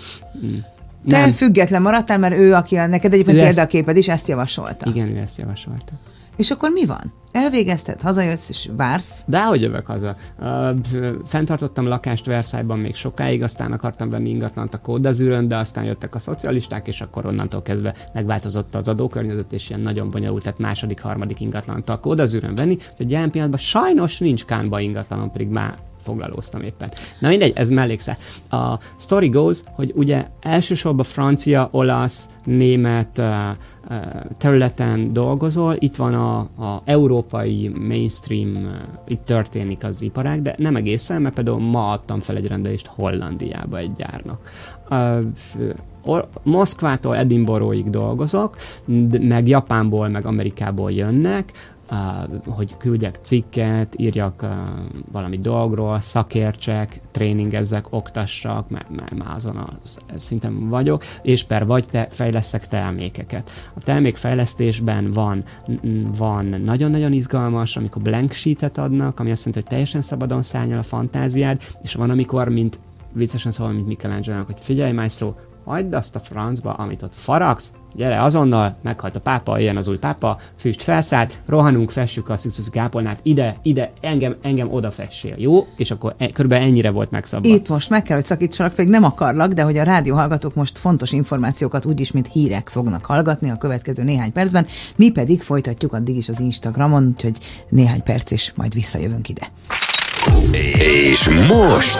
Te nem. független maradtál, mert ő, aki a, neked egyébként lesz... példaképed is, ezt javasolta. Igen, ő ezt javasolta. És akkor mi van? Elvégezted, hazajössz és vársz? De hogy jövök haza? Uh, fenntartottam lakást Versailles-ban még sokáig, aztán akartam venni ingatlant a Kódazűrön, de aztán jöttek a szocialisták, és akkor onnantól kezdve megváltozott az adókörnyezet, és ilyen nagyon bonyolult, tehát második, harmadik ingatlant a Kódazűrön venni, hogy jelen pillanatban sajnos nincs Kánba ingatlanom, pedig már foglalóztam éppen. Na mindegy, ez mellékszál. A story goes, hogy ugye elsősorban francia, olasz, német területen dolgozol, itt van a, a európai mainstream, itt történik az iparág, de nem egészen, mert például ma adtam fel egy rendelést Hollandiába egy gyárnak. Uh, Moszkvától Edinburghig dolgozok, meg Japánból, meg Amerikából jönnek, hogy küldjek cikket, írjak valami dolgról, szakértsek, tréningezzek, oktassak, mert, már azon a szinten vagyok, és per vagy te fejleszek termékeket. A termékfejlesztésben van, van nagyon-nagyon izgalmas, amikor blank sheetet adnak, ami azt jelenti, hogy teljesen szabadon szállnyal a fantáziád, és van, amikor, mint viccesen szól, mint Michelangelo, hogy figyelj, Maestro, hagyd azt a francba, amit ott faragsz, gyere azonnal, meghalt a pápa, ilyen az új pápa, füst felszállt, rohanunk, fessük a Sixtus Gápolnát, ide, ide, engem, engem oda fessél, jó? És akkor e, körülbelül ennyire volt megszabva. Itt most meg kell, hogy szakítsanak, pedig nem akarlak, de hogy a rádió hallgatók most fontos információkat úgyis, mint hírek fognak hallgatni a következő néhány percben, mi pedig folytatjuk addig is az Instagramon, úgyhogy néhány perc is majd visszajövünk ide. És most...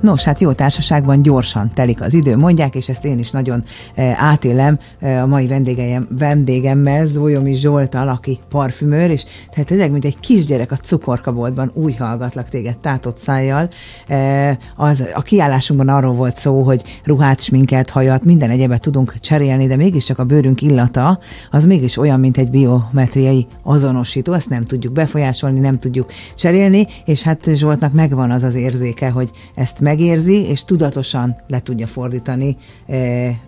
Nos, hát jó társaságban gyorsan telik az idő, mondják, és ezt én is nagyon e, átélem e, a mai vendégem, vendégemmel, Zólyomi Zsoltal, aki parfümőr, és tehát tényleg, mint egy kisgyerek a cukorkaboltban úgy hallgatlak téged tátott szájjal. E, az, a kiállásunkban arról volt szó, hogy ruhát, sminket, hajat, minden egyebet tudunk cserélni, de mégiscsak a bőrünk illata az mégis olyan, mint egy biometriai azonosító, ezt nem tudjuk befolyásolni, nem tudjuk cserélni, és hát Zsoltnak megvan az az érzéke, hogy ezt megérzi, és tudatosan le tudja fordítani e,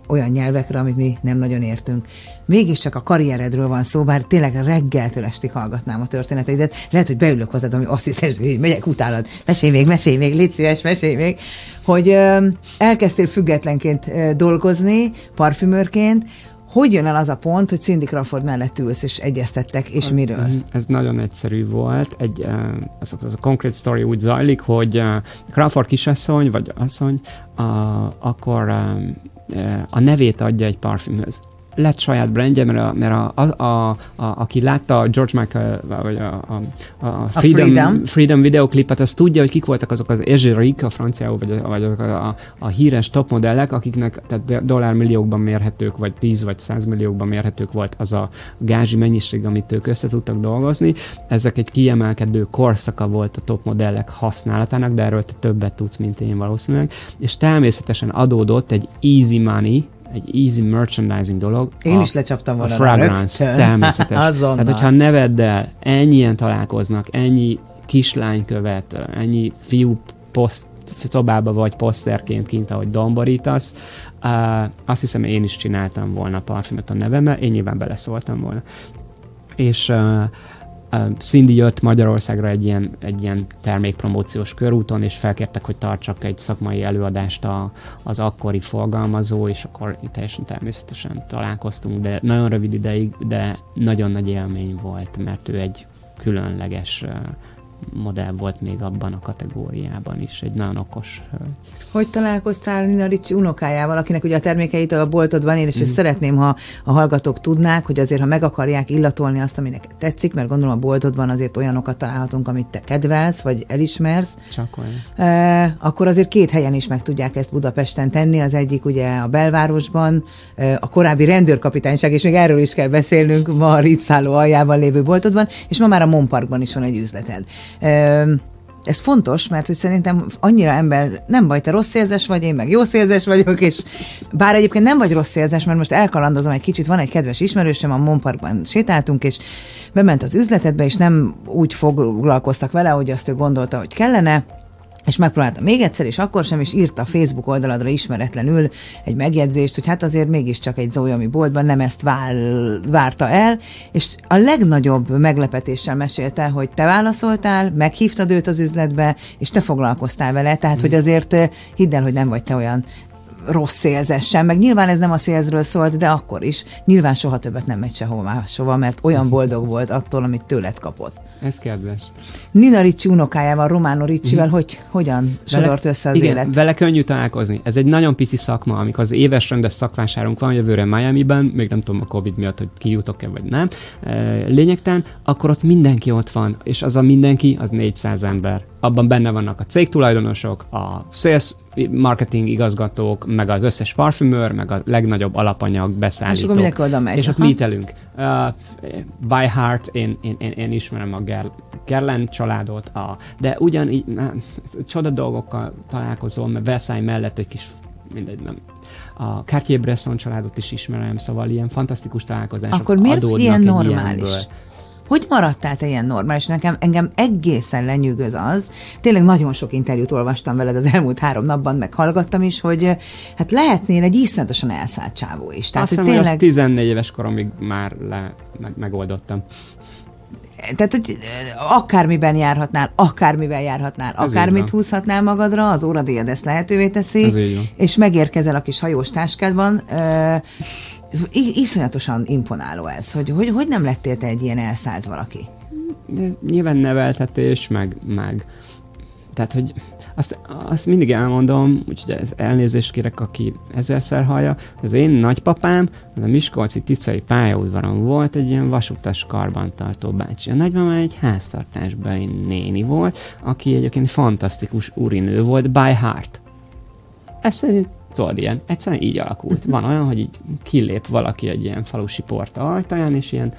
olyan nyelvekre, amit mi nem nagyon értünk. Mégiscsak a karrieredről van szó, bár tényleg reggeltől estig hallgatnám a történeteidet. Lehet, hogy beülök hozzád, ami azt hiszed, hogy megyek utálad. Mesélj még, mesélj még, légy szíves, mesélj még. Hogy ö, elkezdtél függetlenként dolgozni, parfümőrként, hogy jön el az a pont, hogy Cindy Crawford mellett ülsz és egyeztettek, és miről? Ez nagyon egyszerű volt. Egy, az, az a konkrét story úgy zajlik, hogy Crawford kisasszony, vagy asszony, akkor a nevét adja egy parfümhöz lett saját brandje, mert, a, mert a, a, a, a, aki látta George Michael, vagy a, a, a, Freedom, a Freedom. Freedom videoklipet, az tudja, hogy kik voltak azok az Ezserik, a franciául, vagy, a, vagy a, a, a híres topmodellek, akiknek tehát dollármilliókban mérhetők, vagy 10 vagy 100 milliókban mérhetők volt az a gázsi mennyiség, amit ők össze tudtak dolgozni. Ezek egy kiemelkedő korszaka volt a topmodellek használatának, de erről te többet tudsz, mint én valószínűleg. És természetesen adódott egy easy money, egy easy merchandising dolog. Én a, is lecsaptam volna. A fragrance, természetes. Tehát, hogyha neveddel ennyien találkoznak, ennyi kislány követ, ennyi fiú poszt szobába vagy poszterként kint, ahogy domborítasz. Uh, azt hiszem, én is csináltam volna parfümöt a nevemmel, én nyilván beleszóltam volna. És uh, Cindy jött Magyarországra egy ilyen, egy ilyen termékpromóciós körúton, és felkértek, hogy tartsak egy szakmai előadást a, az akkori forgalmazó, és akkor teljesen természetesen találkoztunk, de nagyon rövid ideig, de nagyon nagy élmény volt, mert ő egy különleges modell volt még abban a kategóriában is, egy nagyon okos hölgy. Hogy találkoztál Nina Ricci unokájával, akinek ugye a termékeit a boltodban én, és mm. szeretném, ha a hallgatók tudnák, hogy azért, ha meg akarják illatolni azt, ami neked tetszik, mert gondolom a boltodban azért olyanokat találhatunk, amit te kedvelsz, vagy elismersz. Csak olyan. E, akkor azért két helyen is meg tudják ezt Budapesten tenni. Az egyik ugye a belvárosban, a korábbi rendőrkapitányság, és még erről is kell beszélnünk ma a Ritszálló aljában lévő boltodban, és ma már a Monparkban is van egy üzleted ez fontos, mert hogy szerintem annyira ember, nem baj, te rossz érzes vagy, én meg jó érzes vagyok, és bár egyébként nem vagy rossz érzes, mert most elkalandozom egy kicsit, van egy kedves ismerősöm, a Monparkban sétáltunk, és bement az üzletedbe, és nem úgy foglalkoztak vele, hogy azt ő gondolta, hogy kellene, és megpróbálta még egyszer, és akkor sem is írta a Facebook oldaladra ismeretlenül egy megjegyzést, hogy hát azért mégiscsak egy Zójami boltban nem ezt vár, várta el, és a legnagyobb meglepetéssel mesélte, hogy te válaszoltál, meghívtad őt az üzletbe, és te foglalkoztál vele, tehát mm. hogy azért eh, hidd el, hogy nem vagy te olyan rossz szélzes sem, meg nyilván ez nem a szélzről szólt, de akkor is. Nyilván soha többet nem megy sehova máshova, mert olyan boldog volt attól, amit tőled kapott. Ez kedves. Nina Ricci unokájával, Romano Riccivel, mm. hogy hogyan sodort össze az igen, élet? vele könnyű találkozni. Ez egy nagyon pici szakma, amikor az éves rendes szakvásárunk van jövőre Miami-ben, még nem tudom a Covid miatt, hogy kijutok-e vagy nem, lényegtelen, akkor ott mindenki ott van, és az a mindenki, az 400 ember. Abban benne vannak a cégtulajdonosok, a sales marketing igazgatók, meg az összes parfümőr, meg a legnagyobb alapanyag beszállítók. És oda megy. És ott meetelünk. Uh, by heart, én, én, én, én ismerem a Ger, Gerland családot, a, de ugyanígy csoda dolgokkal találkozom, mert Versailles mellett egy kis mindegy, nem, a Cartier-Bresson családot is ismerem, szóval ilyen fantasztikus találkozások Akkor miért ilyen normális? Ilyenből. Hogy maradtál te ilyen normális? Nekem engem egészen lenyűgöz az, tényleg nagyon sok interjút olvastam veled az elmúlt három napban, meg hallgattam is, hogy hát lehetnél egy iszonyatosan elszállt csávó is. Tehát, Azt hiszem, tényleg... 14 éves koromig már le, meg, megoldottam tehát, hogy akármiben járhatnál, akármivel járhatnál, Ez akármit húzhatnál magadra, az óradíjad ezt lehetővé teszi, és megérkezel a kis hajós táskádban. Iszonyatosan imponáló ez, hogy, hogy hogy nem lettél te egy ilyen elszállt valaki? De nyilván neveltetés, meg, meg tehát, hogy azt, azt mindig elmondom, úgyhogy ez elnézést kérek, aki ezerszer hallja, az én nagypapám, az a Miskolci Ticai pályaudvaron volt egy ilyen vasutas karbantartó bácsi. A nagymama egy háztartásbeli néni volt, aki egyébként fantasztikus urinő volt by heart. Ez tudod, ilyen, egyszerűen így alakult. Van olyan, hogy így kilép valaki egy ilyen falusi porta ajtaján, és ilyen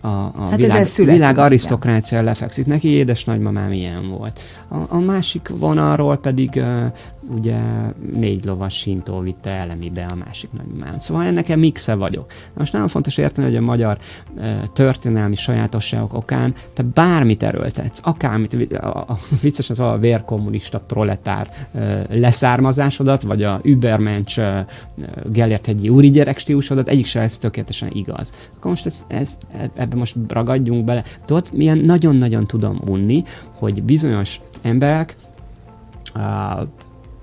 a, a hát világ, világ arisztokrácia lefekszik. Neki édes nagymamám ilyen volt. A, a másik vonalról pedig uh, ugye négy lovas sintó vitte elemibe a másik nagymamám. Szóval ennek nekem mixe vagyok. Most nagyon fontos érteni, hogy a magyar történelmi sajátosságok okán te bármit erőltetsz, akármit, a, a, vicces az a vérkommunista proletár leszármazásodat, vagy a übermencs uh, Gellért hegyi úri gyerek stílusodat, egyik se ez tökéletesen igaz. Akkor most ez, ez, ebbe most ragadjunk bele. Tudod, milyen nagyon-nagyon tudom unni, hogy bizonyos emberek uh,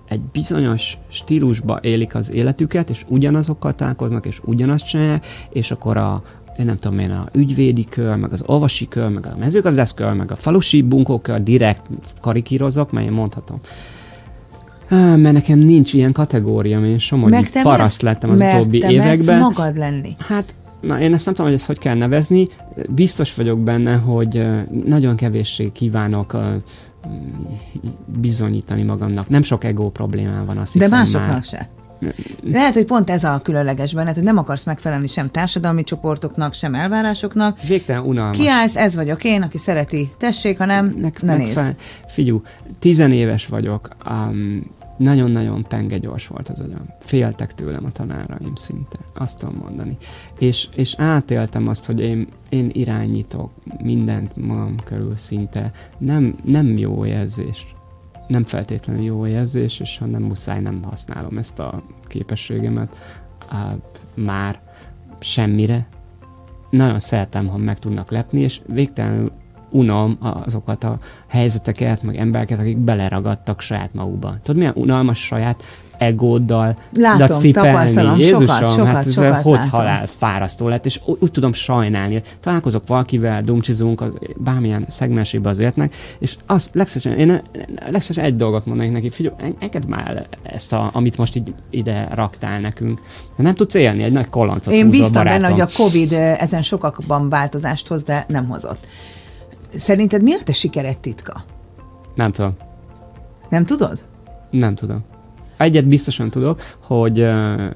egy bizonyos stílusba élik az életüket, és ugyanazokkal találkoznak, és ugyanazt csinálják, és akkor a, én nem tudom én, a ügyvédi kör, meg az olvasi kör, meg a mezőgazdász kör, meg a falusi bunkókör direkt karikírozok, mert én mondhatom. Mert nekem nincs ilyen kategória, én somogyi paraszt lettem az utóbbi években. magad lenni. Hát na én ezt nem tudom, hogy ezt hogy kell nevezni. Biztos vagyok benne, hogy nagyon kevéssé kívánok bizonyítani magamnak. Nem sok ego problémám van, azt De másoknak már. se. Lehet, hogy pont ez a különleges benned, hogy nem akarsz megfelelni sem társadalmi csoportoknak, sem elvárásoknak. Végtelen unalmas. Kiállsz, ez vagyok én, aki szereti, tessék, ha nem, ne, ne nézz. Figyú, tizenéves vagyok, um, nagyon-nagyon penge gyors volt az agyam. Féltek tőlem a tanáraim szinte, azt tudom mondani. És, és átéltem azt, hogy én, én irányítok mindent magam körül szinte. Nem, nem jó érzés. Nem feltétlenül jó érzés, és ha nem muszáj, nem használom ezt a képességemet á, már semmire. Nagyon szeretem, ha meg tudnak lepni, és végtelenül unom azokat a helyzeteket, meg embereket, akik beleragadtak saját magukba. Tudod, milyen unalmas saját egóddal Látom, cipelni. Jézusom, sokat, sokat, hát ez sokat hogy látom. halál fárasztó lett, és úgy, úgy tudom sajnálni. Találkozok valakivel, dumcsizunk, az, bármilyen szegmensébe az életnek, és azt legszesen, én legszesen egy dolgot mondanék neki, figyelj, engedd már ezt, a, amit most így ide raktál nekünk. De nem tudsz élni, egy nagy koloncot Én bíztam benne, barátom. hogy a Covid ezen sokakban változást hoz, de nem hozott. Szerinted mi a te sikered titka? Nem tudom. Nem tudod? Nem tudom. Egyet biztosan tudok, hogy uh,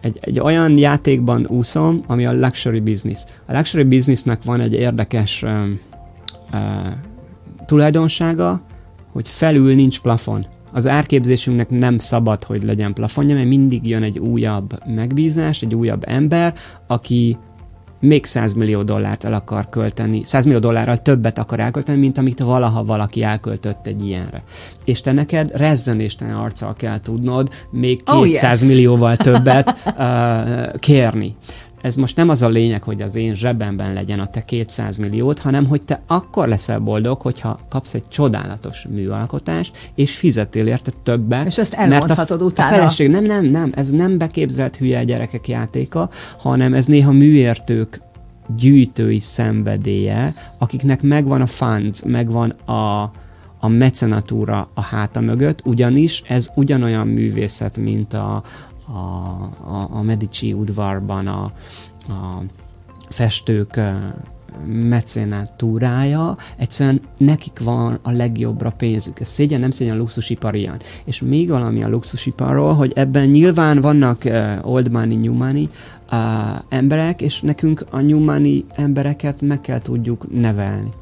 egy, egy olyan játékban úszom, ami a luxury business. A luxury businessnek van egy érdekes uh, uh, tulajdonsága, hogy felül nincs plafon. Az árképzésünknek nem szabad, hogy legyen plafonja, mert mindig jön egy újabb megbízás, egy újabb ember, aki még 100 millió dollárt el akar költeni, 100 millió dollárral többet akar elkölteni, mint amit valaha valaki elköltött egy ilyenre. És te neked rezzenéstelen arccal kell tudnod még 200 Oh, yes. millióval többet uh, kérni. Ez most nem az a lényeg, hogy az én zsebemben legyen a te 200 milliót, hanem hogy te akkor leszel boldog, hogyha kapsz egy csodálatos műalkotást, és fizetél érte többet. És ezt mert a, elmondhatod utána. A feleség, nem, nem, nem, ez nem beképzelt hülye gyerekek játéka, hanem ez néha műértők gyűjtői szenvedélye, akiknek megvan a funds, megvan a, a mecenatúra a háta mögött, ugyanis ez ugyanolyan művészet, mint a, a, a, a Medici udvarban a, a festők ö, mecenatúrája, egyszerűen nekik van a legjobbra pénzük. Ez szégyen, nem szégyen a luxusipar ilyen. És még valami a luxusiparról, hogy ebben nyilván vannak uh, old money, new money uh, emberek, és nekünk a new money embereket meg kell tudjuk nevelni.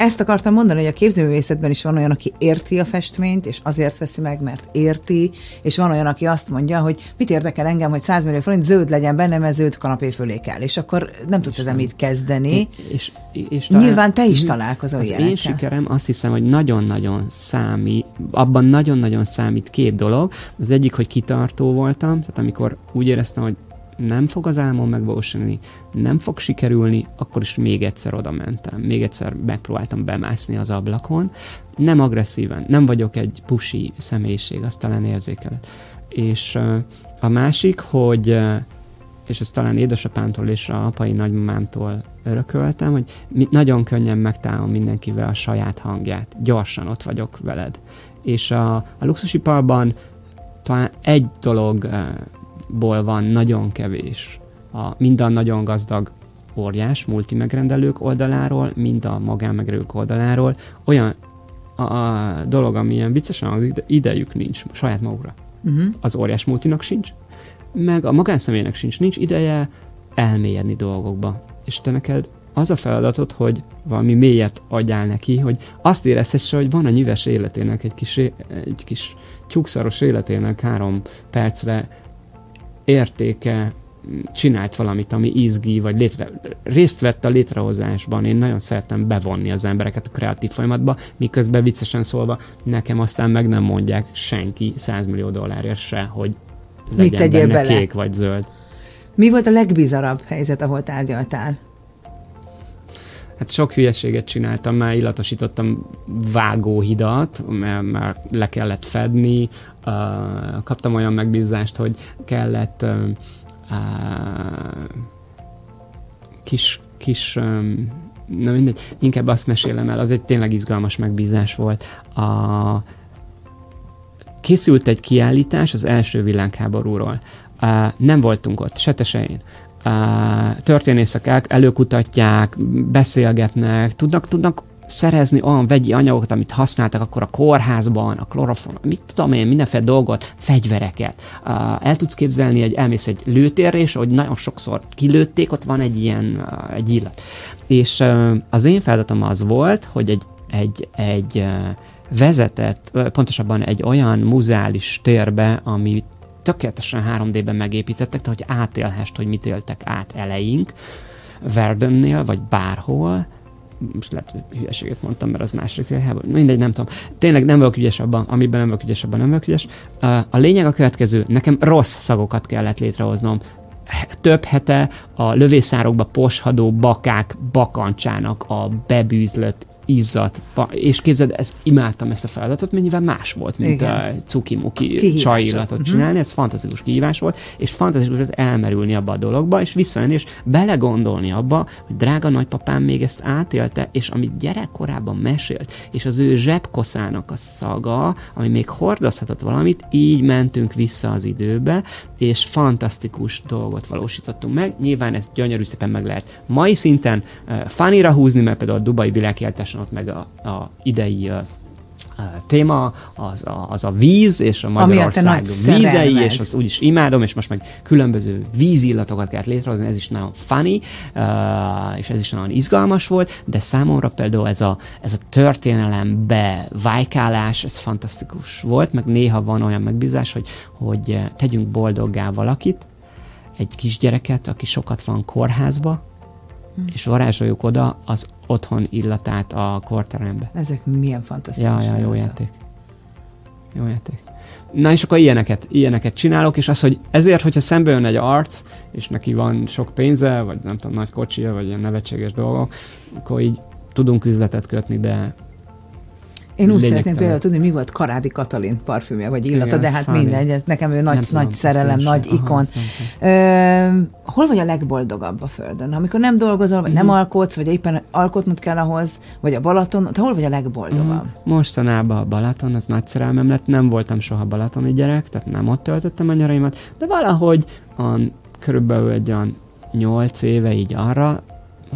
Ezt akartam mondani, hogy a képzőművészetben is van olyan, aki érti a festményt, és azért veszi meg, mert érti, és van olyan, aki azt mondja, hogy mit érdekel engem, hogy 100 millió forint zöld legyen benne, mert zöld kanapé fölé kell, és akkor nem tudsz ezzel mit kezdeni. És, és Nyilván te is találkozol Az én ilyenekkel. sikerem azt hiszem, hogy nagyon-nagyon számít, abban nagyon-nagyon számít két dolog. Az egyik, hogy kitartó voltam, tehát amikor úgy éreztem, hogy nem fog az álmom megvalósulni, nem fog sikerülni, akkor is még egyszer oda mentem. Még egyszer megpróbáltam bemászni az ablakon. Nem agresszíven, nem vagyok egy pusi személyiség, azt talán érzékeled. És a másik, hogy és ezt talán édesapámtól és a apai nagymamámtól örököltem, hogy nagyon könnyen megtalálom mindenkivel a saját hangját. Gyorsan ott vagyok veled. És a, a luxusiparban talán egy dologból van nagyon kevés. A, mind a nagyon gazdag óriás multimegrendelők oldaláról, mind a magánmegrendelők oldaláról olyan a, a dolog, ami ilyen viccesen de idejük nincs saját magukra. Uh-huh. Az óriás multinak sincs, meg a magánszemélynek sincs, nincs ideje elmélyedni dolgokba. És te neked az a feladatod, hogy valami mélyet adjál neki, hogy azt érezhesse, hogy van a nyüves életének egy kis, egy kis tyúkszaros életének három percre értéke, csinált valamit, ami izgi, vagy létre, részt vett a létrehozásban. Én nagyon szeretem bevonni az embereket a kreatív folyamatba, miközben viccesen szólva nekem aztán meg nem mondják senki 100 millió dollárért se, hogy legyen tegyél benne bele? kék vagy zöld. Mi volt a legbizarabb helyzet, ahol tárgyaltál? Hát sok hülyeséget csináltam, már illatosítottam vágóhidat, mert, mert le kellett fedni, kaptam olyan megbízást, hogy kellett kis, kis na mindegy, inkább azt mesélem el, az egy tényleg izgalmas megbízás volt. A, készült egy kiállítás az első világháborúról. Uh, nem voltunk ott, se te, se én. Uh, történészek el, előkutatják, beszélgetnek, tudnak, tudnak szerezni olyan vegyi anyagokat, amit használtak akkor a kórházban, a klorofon, mit tudom én, mindenféle dolgot, fegyvereket. El tudsz képzelni, egy, elmész egy lőtérre, és hogy nagyon sokszor kilőtték, ott van egy ilyen egy illat. És az én feladatom az volt, hogy egy, egy, egy vezetett, pontosabban egy olyan muzeális térbe, ami tökéletesen 3D-ben megépítettek, tehát hogy átélhest, hogy mit éltek át eleink, Verdönnél, vagy bárhol, most lehet, hogy hülyeséget mondtam, mert az másik helyben, mindegy, nem tudom. Tényleg nem vagyok ügyes abban, amiben nem vagyok ügyes, abban nem vagyok ügyes. A lényeg a következő, nekem rossz szagokat kellett létrehoznom. Több hete a lövészárokba poshadó bakák bakancsának a bebűzlött izzadt, és képzeld, ezt, imádtam ezt a feladatot, mert nyilván más volt, mint Igen. a cukimuki csajillatot uh-huh. csinálni, ez fantasztikus kihívás volt, és fantasztikus volt elmerülni abba a dologba, és visszajönni, és belegondolni abba, hogy drága nagypapám még ezt átélte, és amit gyerekkorában mesélt, és az ő zsebkoszának a szaga, ami még hordozhatott valamit, így mentünk vissza az időbe, és fantasztikus dolgot valósítottunk meg. Nyilván ezt gyönyörű szépen meg lehet mai szinten uh, fanira húzni, mert például a Dubai világjeltáson ott meg a, a idei uh, téma, az a, az a víz, és a Magyarország vízei, és azt úgyis imádom, és most meg különböző vízillatokat kellett létrehozni, ez is nagyon funny, és ez is nagyon izgalmas volt, de számomra például ez a, ez a történelembe vájkálás, ez fantasztikus volt, meg néha van olyan megbízás, hogy, hogy tegyünk boldoggá valakit, egy kisgyereket, aki sokat van kórházba, hm. és varázsoljuk oda az otthon illatát a korterembe. Ezek milyen fantasztikus. Ja, ja, jó játék. Jó játék. Na és akkor ilyeneket, ilyeneket csinálok, és az, hogy ezért, hogyha szembe jön egy arc, és neki van sok pénze, vagy nem tudom, nagy kocsia, vagy ilyen nevetséges dolgok, akkor így tudunk üzletet kötni, de én úgy szeretném például tudni, mi volt Karádi Katalin parfümje, vagy illata, Igen, de hát fáni. mindegy, nekem ő nagy, nem nagy tudom, szerelem, nagy sem. ikon. Aha, Ö, hol vagy a legboldogabb a Földön? Amikor nem dolgozol, vagy mm. nem mhm. alkotsz, vagy éppen alkotnod kell ahhoz, vagy a Balaton, te hol vagy a legboldogabb? Mm. Mostanában a Balaton, az nagy szerelmem lett, nem voltam soha balatoni gyerek, tehát nem ott töltöttem a nyaraimat, de valahogy a, körülbelül egy olyan nyolc éve így arra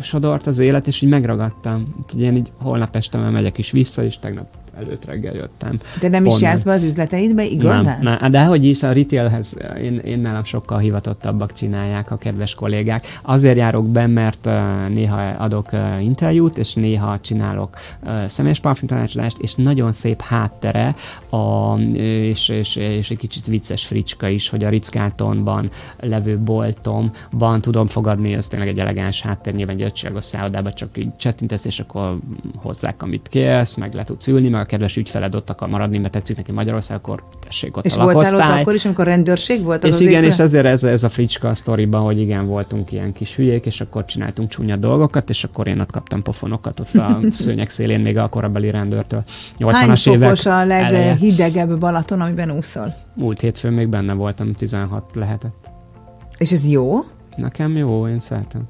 sodort az élet, és így megragadtam. Úgyhogy én így holnap este már megyek is vissza, és tegnap előtt reggel jöttem. De nem is jársz be az üzleteidbe, igazán? Nem, nem, de hogy is a retailhez én, én nálam sokkal hivatottabbak csinálják a kedves kollégák. Azért járok be, mert néha adok interjút, és néha csinálok személyes parfümtanácsolást, és nagyon szép háttere, a, és, és, és egy kicsit vicces fricska is, hogy a Ritz-Carltonban levő boltomban tudom fogadni, az tényleg egy elegáns háttér, nyilván egy szállodába csak így csettintesz, és akkor hozzák, amit kérsz, meg le tudsz ülni, meg a kedves ügyfeled ott akar maradni, mert tetszik neki Magyarország, akkor tessék ott és a lakosztály. És voltál ott akkor is, amikor rendőrség volt? Az és az igen, és ezért ez, ez a fricska a sztoriban, hogy igen, voltunk ilyen kis hülyék, és akkor csináltunk csúnya dolgokat, és akkor én ott kaptam pofonokat ott a szőnyek szélén még a korabeli rendőrtől. 80-as Hány évek a leghidegebb Balaton, amiben úszol? Múlt hétfőn még benne voltam, 16 lehetett. És ez jó? Nekem jó, én szeretem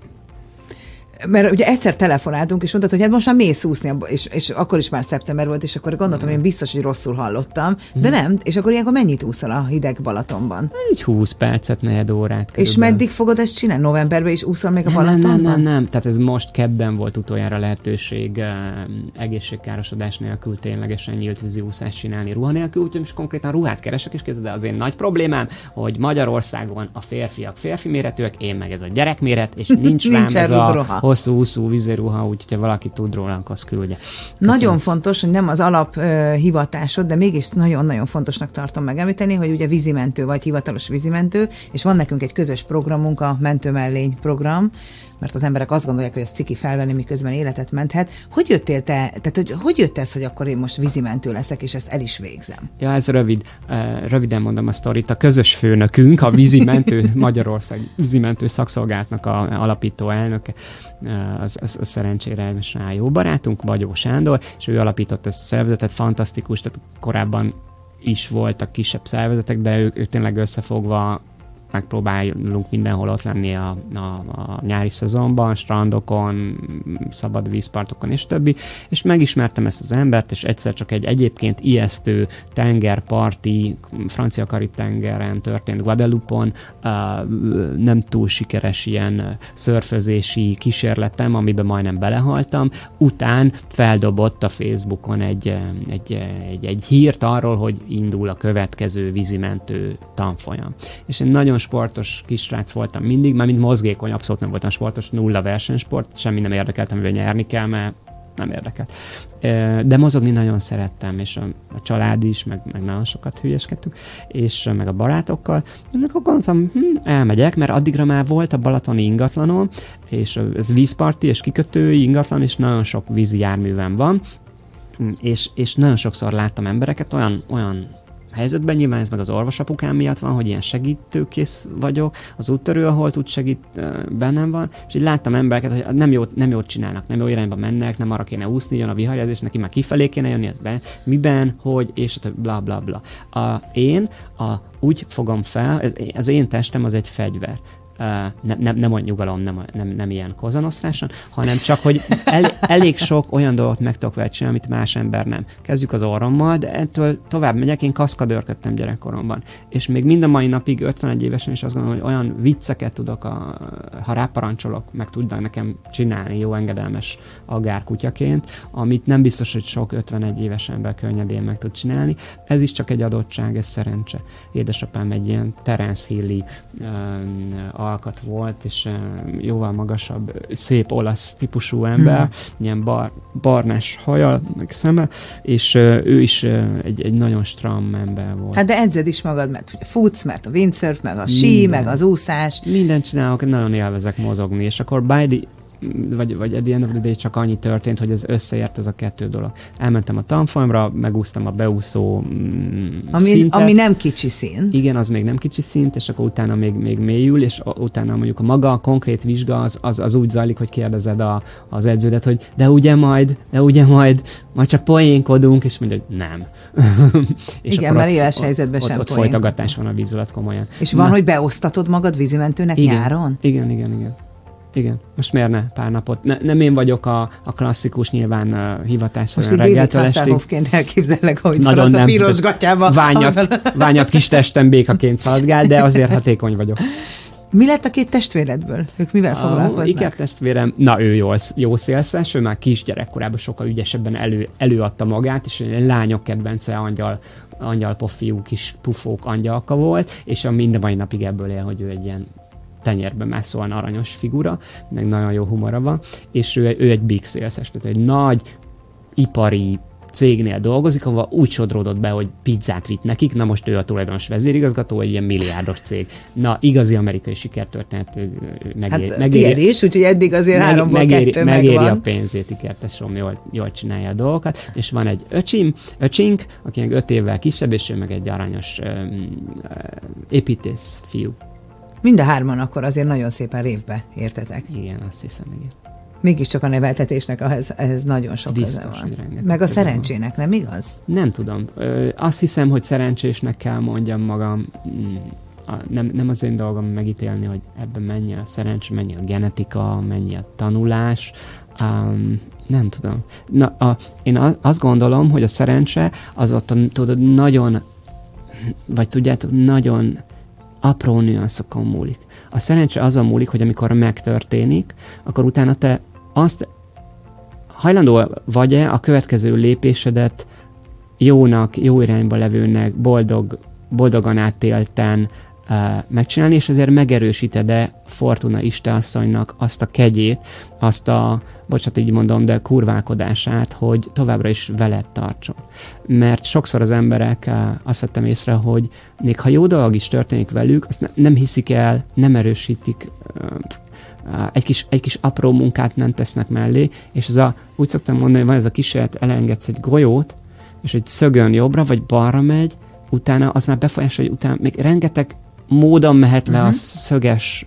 mert ugye egyszer telefonáltunk, és mondtad, hogy hát most már mész úszni, és, és akkor is már szeptember volt, és akkor gondoltam, hogy én biztos, hogy rosszul hallottam, de nem, és akkor ilyenkor mennyit úszol a hideg Balatonban? Egy 20 percet, negyed órát. Körülbelül. És meddig fogod ezt csinálni? Novemberben is úszol még a Balatonban? Nem, nem, nem, nem. Tehát ez most kedden volt utoljára lehetőség egészségkárosodás nélkül ténylegesen nyílt vízi úszást csinálni ruha nélkül, úgyhogy most konkrétan ruhát keresek, és kezdve az én nagy problémám, hogy Magyarországon a férfiak férfi méretűek, én meg ez a gyerekméret, és nincs, nincs rám ez a hosszú-úszú víziruha, úgyhogy valaki tud róla, akkor küldje. Köszönöm. Nagyon fontos, hogy nem az alap uh, de mégis nagyon-nagyon fontosnak tartom megemlíteni, hogy ugye vízimentő vagy hivatalos vízimentő, és van nekünk egy közös programunk, a Mentőmellény program, mert az emberek azt gondolják, hogy ez ciki felvenni, miközben életet menthet. Hogy jöttél te, tehát hogy, hogy jött ez, hogy akkor én most vízimentő leszek, és ezt el is végzem? Ja, ez rövid. Röviden mondom a sztorit. A közös főnökünk, a vízimentő, Magyarország vízimentő szakszolgálatnak a alapító elnöke, az, az, az szerencsére most rá jó barátunk, Vagyó Sándor, és ő alapított ezt a szervezetet, fantasztikus, tehát korábban is voltak kisebb szervezetek, de ők, ők tényleg összefogva megpróbálunk mindenhol ott lenni a, a, a nyári szezonban, strandokon, szabad vízpartokon és többi, és megismertem ezt az embert, és egyszer csak egy egyébként ijesztő tengerparti, francia karib tengeren történt Guadeloupe-on, nem túl sikeres ilyen szörfözési kísérletem, amiben majdnem belehaltam, után feldobott a Facebookon egy, egy, egy, egy hírt arról, hogy indul a következő vízimentő tanfolyam. És én nagyon sportos kisrác voltam mindig, már mint mozgékony, abszolút nem voltam sportos, nulla versenysport, semmi nem érdekeltem, hogy nyerni kell, mert nem érdekelt. De mozogni nagyon szerettem, és a, a család is, meg, meg nagyon sokat hülyeskedtük, és meg a barátokkal. És akkor gondoltam, hm, elmegyek, mert addigra már volt a balatoni ingatlanom, és ez vízparti és kikötői ingatlan, és nagyon sok vízi járművem van, és, és nagyon sokszor láttam embereket, olyan, olyan helyzetben, nyilván ez meg az orvosapukám miatt van, hogy ilyen segítőkész vagyok, az úttörő, ahol tud segít bennem van, és így láttam embereket, hogy nem jót, nem jót csinálnak, nem jó irányba mennek, nem arra kéne úszni, jön a viharjelzés, neki már kifelé kéne jönni, ez be, miben, hogy, és a bla bla bla. A, én a, úgy fogom fel, ez, az én testem az egy fegyver nem, nem, nem a nyugalom, nem, nem, nem ilyen kozanosztáson, hanem csak, hogy el, elég sok olyan dolgot meg tudok csinálni, amit más ember nem. Kezdjük az orrommal, de ettől tovább megyek, én kaszkadőrködtem gyerekkoromban. És még mind a mai napig 51 évesen is azt gondolom, hogy olyan vicceket tudok, a, ha ráparancsolok, meg tudnak nekem csinálni jó engedelmes agárkutyaként, amit nem biztos, hogy sok 51 éves ember könnyedén meg tud csinálni. Ez is csak egy adottság, ez szerencse. Édesapám egy ilyen Terence Hilli uh, alkat volt, és jóval magasabb, szép olasz típusú ember, hmm. ilyen bar, barnás haja, szeme, és ő is egy, egy nagyon stram ember volt. Hát de edzed is magad, mert futsz, mert a windsurf, meg a sí, Minden. meg az úszás. Mindent csinálok, nagyon élvezek mozogni, és akkor by the vagy, vagy at the end of the day csak annyi történt, hogy ez összeért ez a kettő dolog. Elmentem a tanfolyamra, megúsztam a beúszó mm, ami, szintet. ami nem kicsi szint. Igen, az még nem kicsi szint, és akkor utána még, még mélyül, és utána mondjuk a maga a konkrét vizsga az, az, az úgy zajlik, hogy kérdezed a, az edződet, hogy de ugye majd, de ugye majd, majd csak poénkodunk, és mondja, hogy nem. és Igen, mert éles helyzetben ott, sem ott, ott folytogatás van a víz alatt komolyan. És van, Na. hogy beosztatod magad vízimentőnek igen, nyáron? Igen, igen, igen. Igen, most miért ne pár napot? Ne, nem én vagyok a, a klasszikus nyilván uh, hivatásszerűen reggeltől estig. elképzelek, hogy Nagyon nem, a piros gatyába. Ványat, ványat kis testem békaként szaladgál, de azért hatékony vagyok. Mi lett a két testvéredből? Ők mivel foglalkoznak? Iker testvérem, na ő jó, jó szélszes, ő már kisgyerekkorában sokkal ügyesebben elő, előadta magát, és egy lányok kedvence angyal, angyal pofiú kis pufók angyalka volt, és a minden mai napig ebből él, hogy ő egy ilyen tenyérbe mászóan aranyos figura, meg nagyon jó humora van, és ő, ő egy big sales tehát egy nagy ipari cégnél dolgozik, ahol úgy sodródott be, hogy pizzát vitt nekik, na most ő a tulajdonos vezérigazgató, egy ilyen milliárdos cég. Na, igazi amerikai sikertörténet megéri. Hát megéri, is, úgyhogy eddig azért meg, háromból megéri, kettő megéri megvan. a pénzét, Ikertes Rom jól, jól csinálja a dolgokat, és van egy öcsim, öcsink, aki meg öt évvel kisebb, és ő meg egy aranyos um, építész fiú. Mind a hárman akkor azért nagyon szépen révbe értetek. Igen, azt hiszem, igen. Mégiscsak a neveltetésnek ehhez, ehhez nagyon sok Biztos, van. Meg a szerencsének, nem igaz? Nem tudom. Ö, azt hiszem, hogy szerencsésnek kell mondjam magam. Mm, nem, nem az én dolgom megítélni, hogy ebben mennyi a szerencsé, mennyi a genetika, mennyi a tanulás. Um, nem tudom. Na, a, én azt gondolom, hogy a szerencse az ott tudod, nagyon, vagy tudjátok, nagyon apró nüanszokon múlik. A szerencse azon múlik, hogy amikor megtörténik, akkor utána te azt hajlandó vagy-e a következő lépésedet jónak, jó irányba levőnek, boldog, boldogan átélten, megcsinálni, és azért megerősíted-e Fortuna Isteasszonynak azt a kegyét, azt a, bocsánat, így mondom, de kurválkodását, hogy továbbra is veled tartson. Mert sokszor az emberek azt vettem észre, hogy még ha jó dolog is történik velük, azt nem hiszik el, nem erősítik, egy kis, egy kis apró munkát nem tesznek mellé, és ez a, úgy szoktam mondani, hogy van ez a kísérlet, elengedsz egy golyót, és egy szögön jobbra vagy balra megy, utána az már befolyásolja, hogy utána még rengeteg módon mehet le uh-huh. a mhm. szöges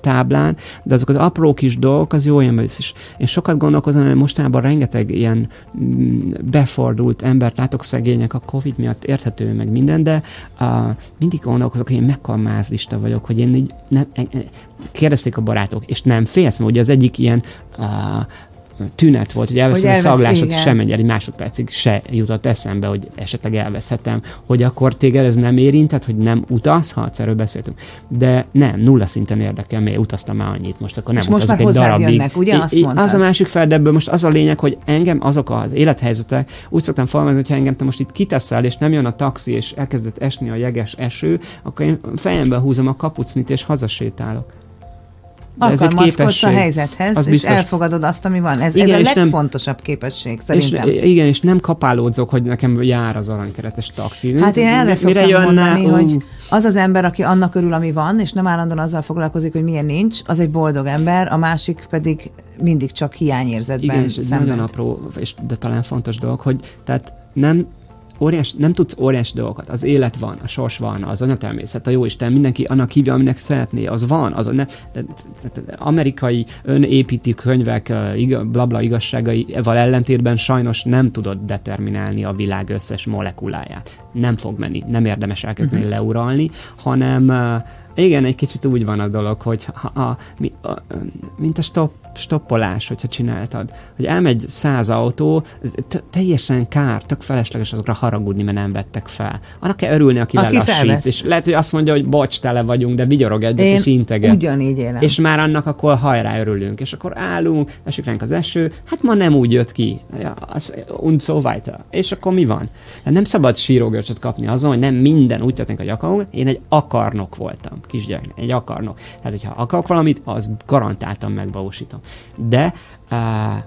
táblán, de azok az apró kis dolgok, az jó ilyen és én sokat gondolkozom, hogy mostában rengeteg ilyen mm, befordult embert látok szegények a Covid miatt, érthető meg minden, de uh, mindig gondolkozok, hogy én mekkora mázlista vagyok, hogy én így nem, e, e, kérdezték a barátok, és nem félsz, mert ugye az egyik ilyen uh, tünet volt, hogy elveszem hogy a szaglásot, sem egy, egy másodpercig se jutott eszembe, hogy esetleg elveszhetem, hogy akkor téged ez nem érintett, hogy nem utazhatsz, erről beszéltünk. De nem, nulla szinten érdekel, miért utaztam már annyit, most akkor nem És most már egy darabig. Jönnek, ugye? Azt I, Az a másik fel, de ebből most az a lényeg, hogy engem azok az élethelyzetek, úgy szoktam fogalmazni, hogy engem te most itt kiteszel, és nem jön a taxi, és elkezdett esni a jeges eső, akkor én fejembe húzom a kapucnit, és hazasétálok Alkalmazkodsz a helyzethez, az és biztos. elfogadod azt, ami van. Ez, igen, ez a legfontosabb nem, képesség, szerintem. És, igen, és nem kapálódzok, hogy nekem jár az aranykeretes taxi. Hát én erre Mire jönne, mondani, uh. hogy az az ember, aki annak örül, ami van, és nem állandóan azzal foglalkozik, hogy milyen nincs, az egy boldog ember, a másik pedig mindig csak hiányérzetben Igen, és nagyon apró, és, de talán fontos dolog, hogy tehát nem óriás, nem tudsz óriás dolgokat. Az élet van, a sors van, az anyatermészet, a jóisten, mindenki annak hívja, aminek szeretné, az van. Az, ne, de, de, de, amerikai önépítő könyvek blabla igazságaival ellentétben sajnos nem tudod determinálni a világ összes molekuláját. Nem fog menni, nem érdemes elkezdeni uh-huh. leuralni, hanem igen, egy kicsit úgy van a dolog, hogy ha, a, mi, a, mint a stop, stoppolás, hogyha csináltad, hogy elmegy száz autó, teljesen kár, tök felesleges azokra haragudni, mert nem vettek fel. Annak kell örülni, aki, aki lelassít. És lehet, hogy azt mondja, hogy bocs, tele vagyunk, de vigyorog egyet Én és integet. ugyanígy élem. És már annak akkor hajrá örülünk. És akkor állunk, esik ránk az eső, hát ma nem úgy jött ki. Ja, az, und so weiter. És akkor mi van? Hát nem szabad sírógörcsöt kapni azon, hogy nem minden úgy történik, hogy akarunk. Én egy akarnok voltam kisgyerek, egy akarnok. Tehát, hogyha akarok valamit, az garantáltan megvalósítom. De uh,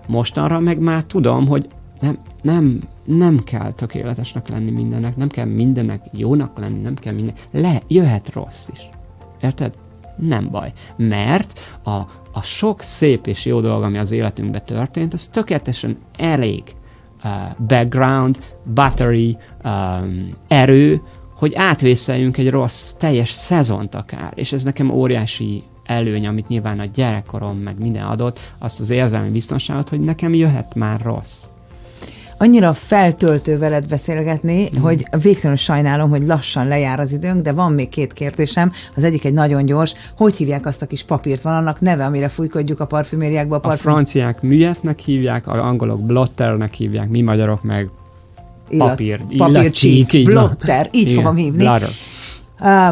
mostanra meg már tudom, hogy nem, nem, nem kell tökéletesnek lenni mindennek, nem kell mindennek jónak lenni, nem kell minden. Le, jöhet rossz is. Érted? Nem baj. Mert a, a sok szép és jó dolog, ami az életünkben történt, az tökéletesen elég uh, background, battery, um, erő, hogy átvészeljünk egy rossz, teljes szezont akár, és ez nekem óriási előny, amit nyilván a gyerekkorom meg minden adott, azt az érzelmi biztonságot, hogy nekem jöhet már rossz. Annyira feltöltő veled beszélgetni, mm. hogy végtelenül sajnálom, hogy lassan lejár az időnk, de van még két kérdésem. Az egyik egy nagyon gyors. Hogy hívják azt a kis papírt? Van annak neve, amire fújkodjuk a parfümériákba? A, parfüm... a franciák műetnek hívják, a angolok blotternek hívják, mi magyarok meg papír, papírcsík, blotter, így Igen, fogom hívni. Uh,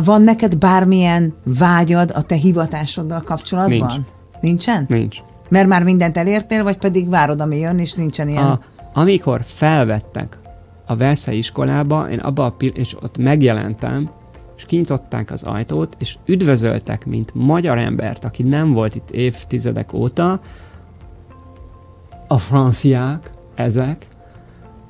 van neked bármilyen vágyad a te hivatásoddal kapcsolatban? Nincs. Nincsen? Nincs. Mert már mindent elértél, vagy pedig várod, ami jön, és nincsen ilyen? A, amikor felvettek a Versailles iskolába, én abba a pil- és ott megjelentem, és kinyitották az ajtót, és üdvözöltek, mint magyar embert, aki nem volt itt évtizedek óta, a franciák, ezek,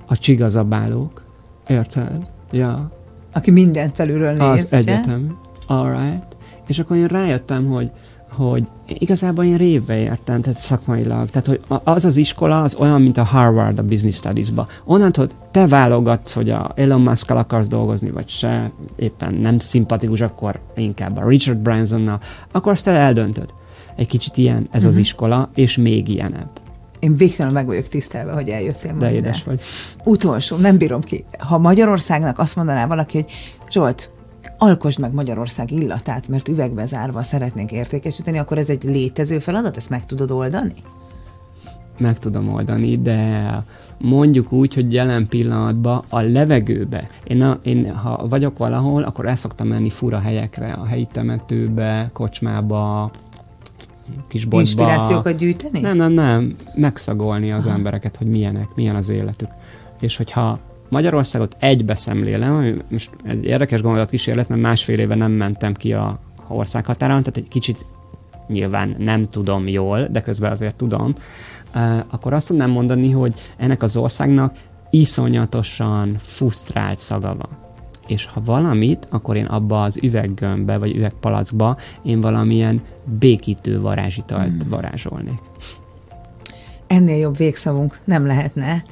a csigazabálók, érted? Ja. Aki mindent felülről néz, Az ugye? egyetem. Alright. És akkor én rájöttem, hogy hogy igazából én révbe értem, tehát szakmailag. Tehát, hogy az az iskola az olyan, mint a Harvard a Business Studies-ba. Onnantól te válogatsz, hogy a Elon musk akarsz dolgozni, vagy se, éppen nem szimpatikus, akkor inkább a Richard Bransonnal, akkor azt te eldöntöd. Egy kicsit ilyen ez uh-huh. az mhm. iskola, és még ilyenebb. Én végtelenül meg vagyok tisztelve, hogy eljöttél De édes ide. vagy. Utolsó, nem bírom ki. Ha Magyarországnak azt mondaná valaki, hogy Zsolt, alkosd meg Magyarország illatát, mert üvegbe zárva szeretnénk értékesíteni, akkor ez egy létező feladat? Ezt meg tudod oldani? Meg tudom oldani, de mondjuk úgy, hogy jelen pillanatban a levegőbe. Én, a, én ha vagyok valahol, akkor el szoktam menni fura helyekre, a helyi temetőbe, kocsmába, kis boltba. Inspirációkat gyűjteni? Nem, nem, nem. Megszagolni az Aha. embereket, hogy milyenek, milyen az életük. És hogyha Magyarországot egybe szemlélem, ami most egy érdekes gondolat kísérlet, mert másfél éve nem mentem ki a országhatáron, tehát egy kicsit nyilván nem tudom jól, de közben azért tudom, akkor azt tudnám mondani, hogy ennek az országnak iszonyatosan fusztrált szaga van és ha valamit, akkor én abba az üveggömbbe, vagy üvegpalackba én valamilyen békítő varázsitalt hmm. varázsolnék. Ennél jobb végszavunk nem lehetne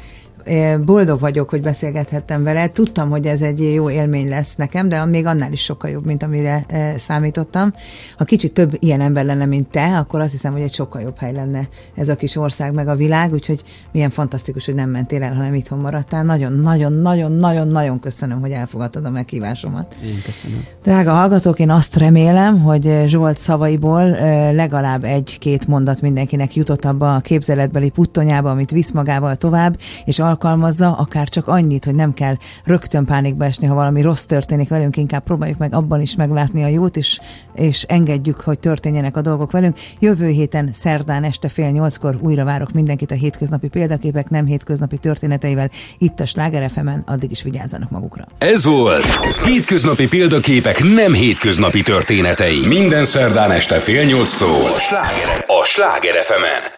boldog vagyok, hogy beszélgethettem vele. Tudtam, hogy ez egy jó élmény lesz nekem, de még annál is sokkal jobb, mint amire számítottam. Ha kicsit több ilyen ember lenne, mint te, akkor azt hiszem, hogy egy sokkal jobb hely lenne ez a kis ország, meg a világ, úgyhogy milyen fantasztikus, hogy nem mentél el, hanem itthon maradtál. Nagyon, nagyon, nagyon, nagyon, nagyon köszönöm, hogy elfogadtad a meghívásomat. Én köszönöm. Drága hallgatók, én azt remélem, hogy Zsolt szavaiból legalább egy-két mondat mindenkinek jutott abba a képzeletbeli puttonyába, amit visz magával tovább, és alkalmazza, akár csak annyit, hogy nem kell rögtön pánikba esni, ha valami rossz történik velünk, inkább próbáljuk meg abban is meglátni a jót, és, és engedjük, hogy történjenek a dolgok velünk. Jövő héten szerdán este fél nyolckor újra várok mindenkit a hétköznapi példaképek, nem hétköznapi történeteivel itt a Sláger fm addig is vigyázzanak magukra. Ez volt Hétköznapi példaképek nem hétköznapi történetei. Minden szerdán este fél nyolctól a Sláger, a Sláger fm